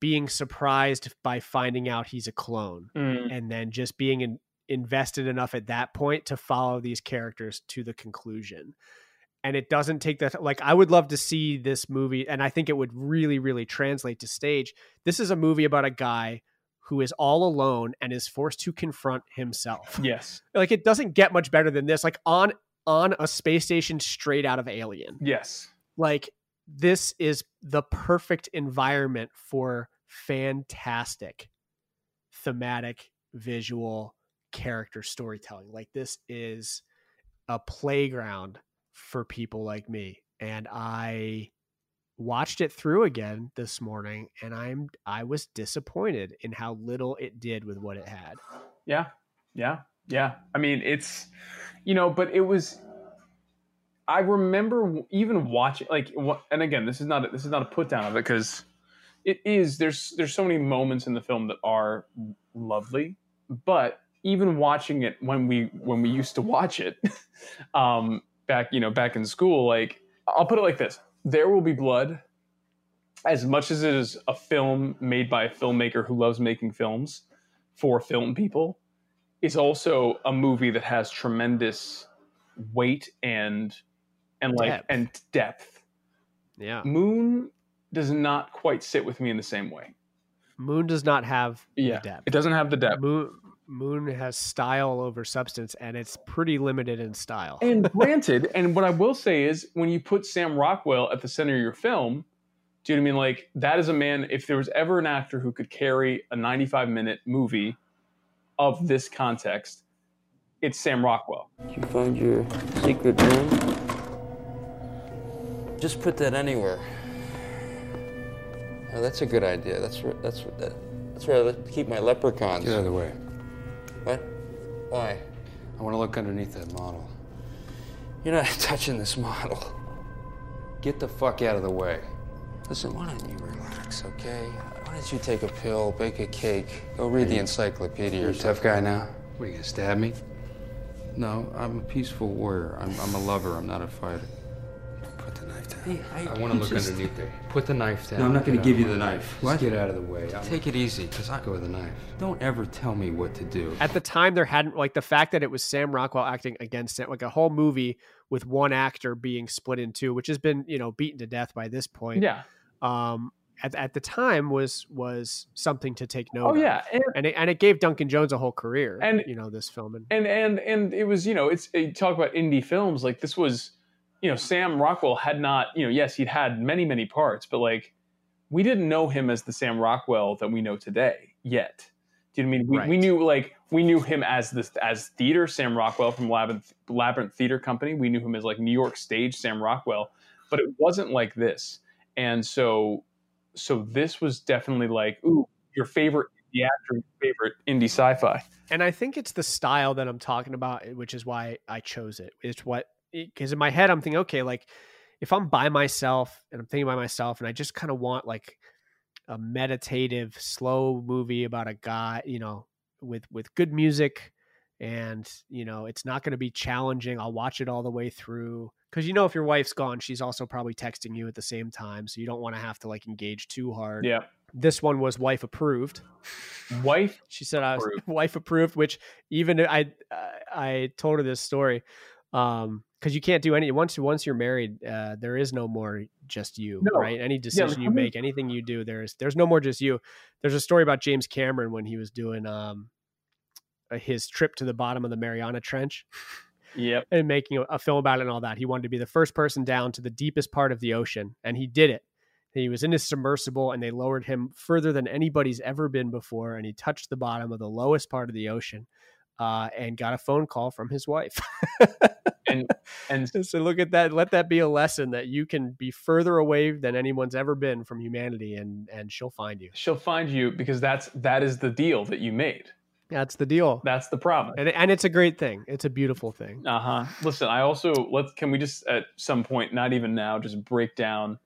being surprised by finding out he's a clone mm. and then just being in, invested enough at that point to follow these characters to the conclusion. And it doesn't take that like I would love to see this movie and I think it would really really translate to stage. This is a movie about a guy who is all alone and is forced to confront himself. Yes. Like it doesn't get much better than this. Like on on a space station straight out of Alien. Yes. Like this is the perfect environment for fantastic thematic visual character storytelling. Like this is a playground for people like me. And I watched it through again this morning and I'm I was disappointed in how little it did with what it had. Yeah. Yeah. Yeah. I mean, it's you know, but it was I remember even watching like and again, this is not a, this is not a put down of it because it is there's there's so many moments in the film that are lovely, but even watching it when we when we used to watch it um back you know back in school like I'll put it like this there will be blood as much as it is a film made by a filmmaker who loves making films for film people is also a movie that has tremendous weight and and like Depth. and depth Yeah. moon does not quite sit with me in the same way Moon does not have yeah the depth. it doesn't have the depth Moon Moon has style over substance and it's pretty limited in style. And granted, and what I will say is when you put Sam Rockwell at the center of your film, do you know what I mean? Like that is a man, if there was ever an actor who could carry a 95 minute movie of this context, it's Sam Rockwell. Did you find your secret room? Just put that anywhere. Oh, that's a good idea. That's where, that's where, that, that's where I keep my leprechauns. Get out of the way. What? Why? I want to look underneath that model. You're not touching this model. Get the fuck out of the way. Listen, why don't you relax, okay? Why don't you take a pill, bake a cake, go read the encyclopedia You're a tough guy now? What, are you gonna stab me? No, I'm a peaceful warrior. I'm, I'm a lover. I'm not a fighter. Put the knife down. Hey, I- I, want to look just- underneath there. Put the knife down. No, I'm not gonna give you the my way. knife. Just What? get out of the way. I'm- Take it easy, because I Go with the knife. don't ever tell me what to do. At the time there hadn't like the fact that it was Sam Rockwell acting against it, like a whole movie with one actor being split in two, which has been, you know, beaten to death by this point. Yeah. Um at, at the time was was something to take note Oh of. yeah, and And it, and it gave Duncan Jones a whole career. And- you know, this film and and and and it was you know it's you talk about indie films like this was you know Sam Rockwell had not you know yes he'd had many many parts but like we didn't know him as the Sam Rockwell that we know today yet. Do you know what I mean? We, we knew like we knew him as this as theater Sam Rockwell from Labyrinth Labyrinth Theater Company. We knew him as like New York stage Sam Rockwell, but it wasn't like this. And so so this was definitely like ooh your favorite indie actor, your favorite indie sci-fi. and I think it's the style that I'm talking about, which is why I chose it. It's what because in my head I'm thinking, okay, like if I'm by myself and I'm thinking by myself, and I just kind of want like a meditative, slow movie about a guy, you know, with with good music, and you know, it's not going to be challenging. I'll watch it all the way through because you know, if your wife's gone, she's also probably texting you at the same time, so you don't want to have to like engage too hard. Yeah. This one was wife approved. Wife She said I was Approved. wife approved, which even I I told her this story um because you can't do any once once you're married uh there is no more just you No. right any decision you make anything you do there's there's no more just you there's a story about James Cameron when he was doing um uh, his trip to the bottom of the Mariana Trench Yep. and making a, a film about it and all that. He wanted to be the first person down to the deepest part of the ocean, and he did it. He was in his submersible, and they lowered him further than anybody's ever been before, and he touched the bottom of the lowest part of the ocean, uh, and got a phone call from his wife. and and so look at that. Let that be a lesson that you can be further away than anyone's ever been from humanity, and and she'll find you. she'll find you because that's that is the deal that you made. That's the deal, That's the problem. and and it's a great thing. It's a beautiful thing. Uh huh. Listen, I also let's can we just at some point, not even now, just break down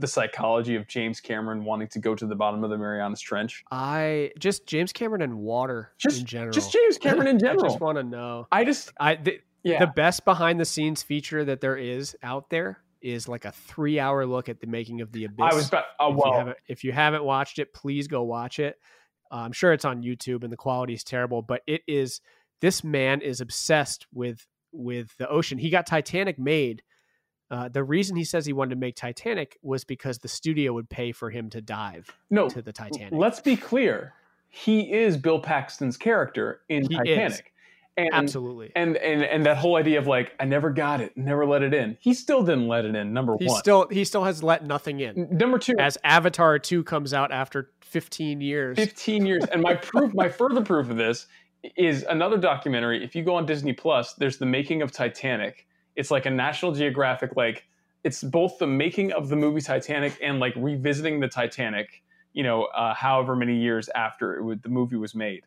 the psychology of James Cameron wanting to go to the bottom of the Marianas Trench. I just James Cameron and water Just- in general. just James Cameron in general. I just want to know. I just I the, yeah. the best behind the scenes feature that there is out there is like a three hour look at the making of the abyss. I was about oh if, you well haven't, if you haven't watched it, please go watch it. Uh, I'm sure it's on YouTube and the quality is terrible, but it is this man is obsessed with with the ocean. He got Titanic made. Uh, the reason he says he wanted to make Titanic was because the studio would pay for him to dive no, to the Titanic. Let's be clear. He is Bill Paxton's character in He Titanic. is. And, Absolutely. And, and and that whole idea of like I never got it, never let it in. He still didn't let it in. Number He one. still he still has let nothing in. Number two, as Avatar two comes out after 15 years. 15 years. And my proof, my further proof of this is another documentary. If you go on Disney Plus, there's the making of Titanic. It's like a National Geographic, like it's both the making of the movie Titanic and like revisiting the Titanic. You know, uh, however many years after it would, the movie was made,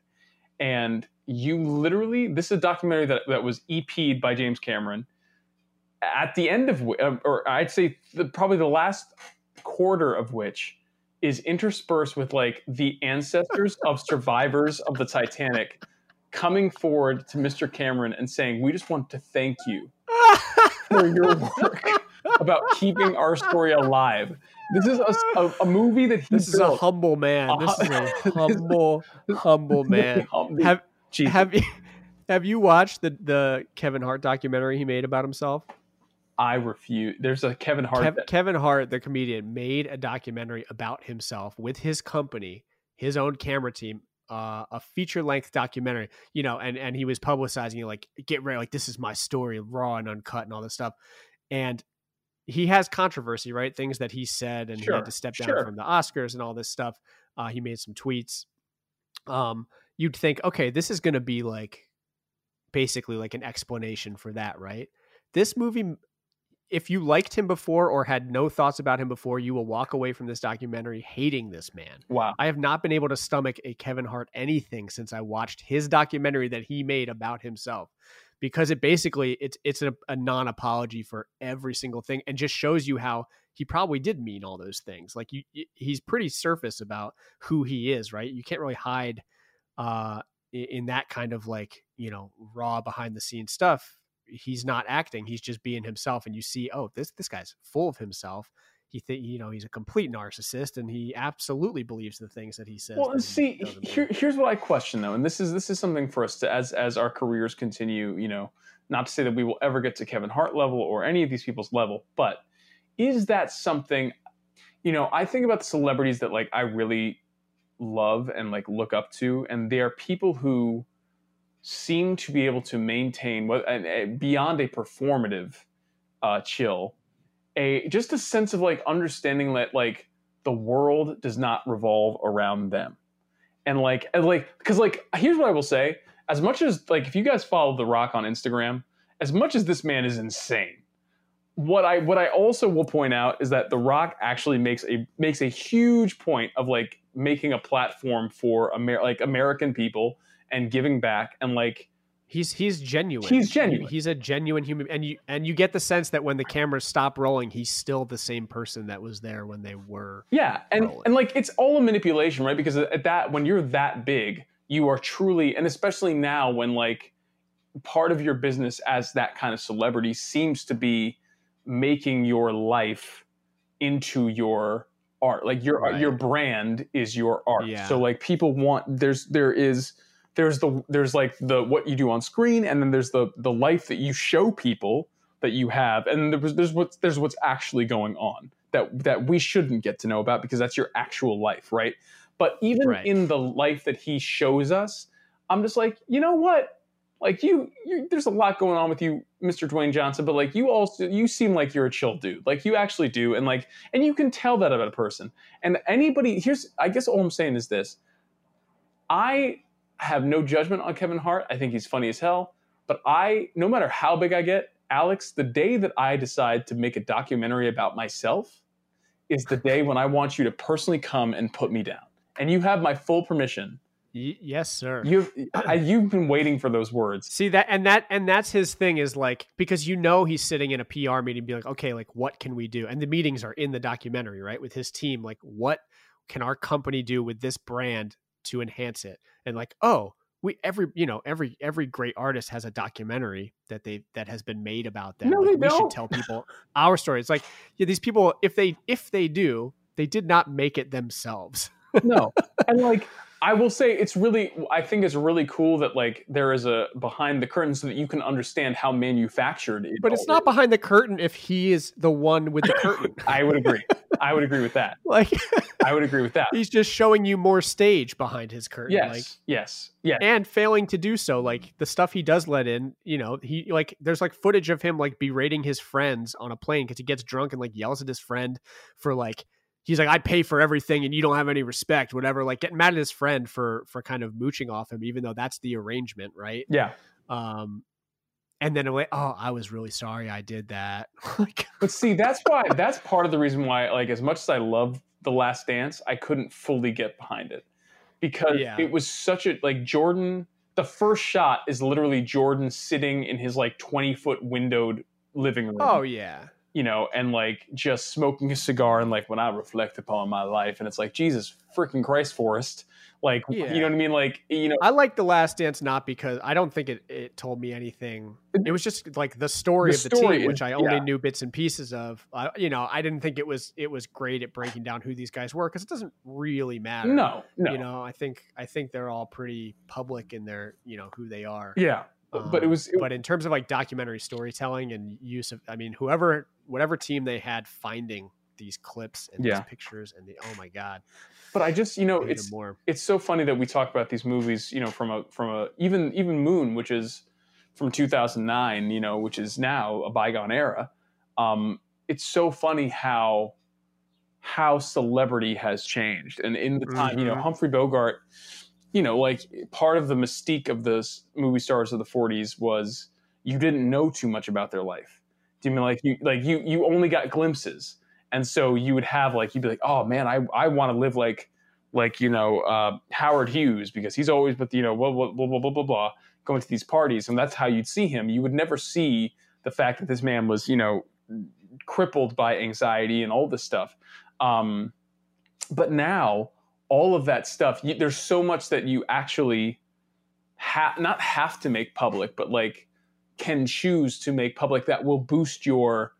and you literally this is a documentary that that was EP'd by James Cameron. At the end of, or I'd say the, probably the last quarter of which is interspersed with like the ancestors of survivors of the Titanic coming forward to Mr. Cameron and saying, "We just want to thank you for your work about keeping our story alive." This is a, a, a movie that he This is a humble man. This is a humble, humble man. Humble- Have Jesus. have you have you watched the the Kevin Hart documentary he made about himself? I refuse. There's a Kevin Hart. Kev- that- Kevin Hart, the comedian, made a documentary about himself with his company, his own camera team, uh, a feature length documentary. You know, and and he was publicizing it like, get ready, like this is my story, raw and uncut, and all this stuff. And he has controversy, right? Things that he said, and he had to step down sure. from the Oscars and all this stuff. Uh, he made some tweets. Um, you'd think, okay, this is going to be like basically like an explanation for that, right? This movie, if you liked him before or had no thoughts about him before, you will walk away from this documentary hating this man. wow. I have not been able to stomach a Kevin Hart anything since I watched his documentary that he made about himself because it basically it's it's a, a non-apology for every single thing and just shows you how he probably did mean all those things. Like you he's pretty surface about who he is, right? You can't really hide uh in that kind of like, you know, raw behind the scenes stuff. He's not acting, he's just being himself and you see, oh, this this guy's full of himself. He think you know, he's a complete narcissist and he absolutely believes the things that he says. Well, and see, here, here's what I question though, and this is this is something for us to as as our careers continue. You know, not to say that we will ever get to Kevin Hart level or any of these people's level, but is that something? You know, I think about the celebrities that like I really love and like look up to, and they are people who seem to be able to maintain what and beyond a performative uh, chill, a just a sense of like understanding that like the world does not revolve around them. And like and like because like here's what i will say. As much as like if you guys follow the rock on instagram as much as this man is insane what i what i also will point out is that the rock actually makes a makes a huge point of like making a platform for Amer- like american people and giving back and like He's he's genuine. He's He- genuine. he's a genuine human, and you and you get the sense that when the cameras stop rolling, he's still the same person that was there when they were. Yeah, and and like it's all a manipulation, right? Because at that when you're that big, you are truly, and especially now when like part of your business as that kind of celebrity seems to be making your life into your art. Like your Right. your brand is your art. Yeah. So like people want there's there is there's the there's like the what you do on screen and then there's the the life that you show people that you have and there's there's what's there's what's actually going on that that we shouldn't get to know about because that's your actual life right? But even Right. in the life that he shows us i'm just like you know what? Like you, you there's a lot going on with you mr dwayne johnson but like you also you seem like you're a chill dude. Like you actually do and like and you can tell that about a person. And anybody here's i guess all i'm saying is this. I have no judgment on Kevin Hart. I think he's funny as hell. But I, no matter how big I get, Alex, the day that I decide to make a documentary about myself is the day when I want you to personally come and put me down. And you have my full permission. Y- yes, sir. You've I, you've been waiting for those words. See that, and that, and that's his thing is like because you know he's sitting in a PR meeting, be like, okay, like what can we do? And the meetings are in the documentary, right, with his team. Like, what can our company do with this brand to enhance it? And like, oh, we every you know every every great artist has a documentary that they that has been made about them. No, Like, we should tell people our story. It's like yeah, these people, if they if they do, they did not make it themselves. no and like I will say it's really I think it's really cool that like there is a behind the curtain so that you can understand how manufactured it But it's not behind the curtain if he is the one with the curtain. I would agree. I would agree with that. Like I would agree with that. he's just showing you more stage behind his curtain. Yes. Like yes. Yeah. and failing to do so. Like the stuff he does let in, you know, he like there's like footage of him like berating his friends on a plane because he gets drunk and like yells at his friend for like he's like I pay for everything and you don't have any respect, whatever. Like getting mad at his friend for for kind of mooching off him, even though that's the arrangement, right? Yeah. Um, and then like, oh, I was really sorry I did that. like, But see, that's why that's part of the reason why, like, as much as I love The Last Dance, I couldn't fully get behind it because Yeah. it was such a like Jordan. The first shot is literally Jordan sitting in his like twenty foot windowed living room. oh yeah, you know, and like just smoking a cigar and like when I reflect upon my life, and it's like Jesus freaking Christ, Forrest, like Yeah. you know what I mean? Like you know, I like the Last Dance not because I don't think it, it told me anything. It was just like the story The of the story team, is- which I only yeah. knew bits and pieces of. You know, I didn't think it was it was great at breaking down who these guys were because it doesn't really matter. No, no. You know, I think I think they're all pretty public in their you know who they are. yeah, but, but it Um, was it, but in terms of like documentary storytelling and use of, I mean, whoever, whatever team they had finding these clips and Yeah. these pictures and the, oh my God, but I just you know it's more. it's so funny that we talk about these movies you know from a from a even even Moon which is from 2009 you know which is now a bygone era. Um, it's so funny how how celebrity has changed and in the time you know Mhm. Humphrey Bogart you know like part of the mystique of the movie stars of the 40s was you didn't know too much about their life. Do you mean like you like you you only got glimpses. And so you would have like you'd be like oh man i i want to live like like you know uh, howard hughes because he's always with you know blah blah blah blah blah blah blah going to these parties. And that's how you'd see him. You would never see the fact that this man was you know crippled by anxiety and all this stuff. Um but now all of that stuff you, there's so much that you actually ha- not have to make public but like can choose to make public that will boost your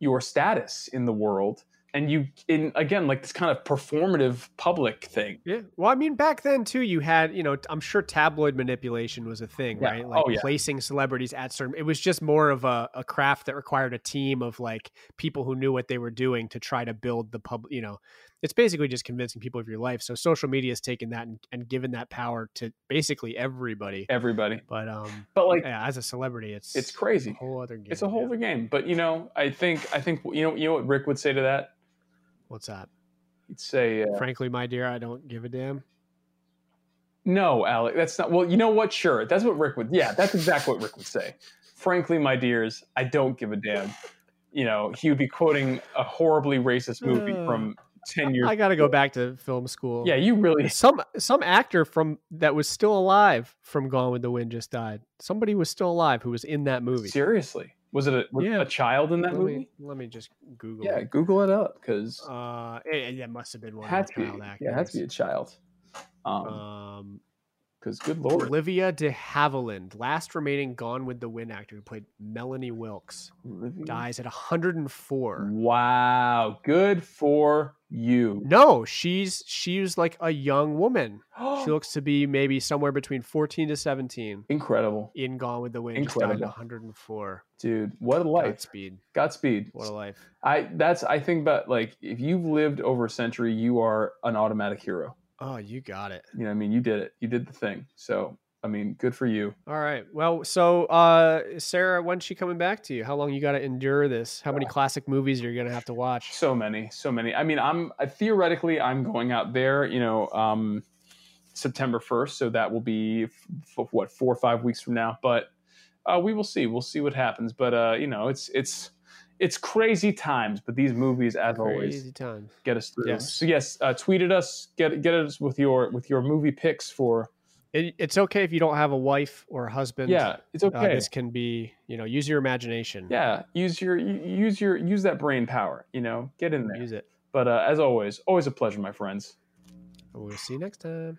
your status in the world and you in again like this kind of performative public thing Yeah. Well, I mean, back then too, you had, you know, I'm sure tabloid manipulation was a thing, Yeah. right? Oh, like Oh, yeah. placing celebrities at certain. It was just more of a, a craft that required a team of like people who knew what they were doing to try to build the pub. You know, it's basically just convincing people of your life. So social media has taken that and, and given that power to basically everybody. everybody But um, but like yeah, as a celebrity, it's it's crazy a whole other game. it's a whole yeah. other game but you know i think i think you know you know what rick would say to that What's that? he'd say uh, Frankly, my dear, I don't give a damn. No, Alec, that's not. Well, you know what? Sure, that's what Rick would. Yeah, that's exactly what Rick would say. Frankly, my dears, I don't give a damn. You know, he would be quoting a horribly racist movie Uh, from ten years. I got to go back to film school. Yeah, you really. some some actor from that was still alive from Gone with the Wind just died. Somebody was still alive who was in that movie. Seriously, was it a, was Yeah. a child in that let movie? Me, let me just Google. Yeah, it. Google it up because Uh, it, it must have been one had of to the be. child actors. Yeah, it had to be a child. Um, Um, because good lord, Olivia de Havilland, last remaining Gone with the Wind actor who played Melanie Wilkes, Olivia- dies at 104. Wow, good for you. No, she's she's like a young woman. she looks to be maybe somewhere between 14 to 17 Incredible, in Gone with the Wind. Just died at Incredible. 104. dude. What a life. Godspeed. Godspeed. What a life. I that's I think about like if you've lived over a century, you are an automatic hero. Oh, you got it. You know, what I mean, you did it. You did the thing. So, I mean, good for you. All right. Well, so uh Sarah, when's she coming back to you? How long you got to endure this? How many classic movies are you going to have to watch? So many, so many. I mean, I'm I, theoretically I'm going out there. You know, um, September first, so that will be f- f- what four or five weeks from now. But uh, we will see. We'll see what happens. But uh, you know, it's it's it's crazy times. But these movies, as always, Crazy time. get us through. Yes. So yes, uh, tweet at us. Get get us with your with your movie picks for. It, it's okay if you don't have a wife or a husband. Yeah, it's Uh, okay. this can be, you know, use your imagination. yeah, use your use your use that brain power. You know, get in there. Use it. But uh, as always, always a pleasure, my friends. We'll see you next time.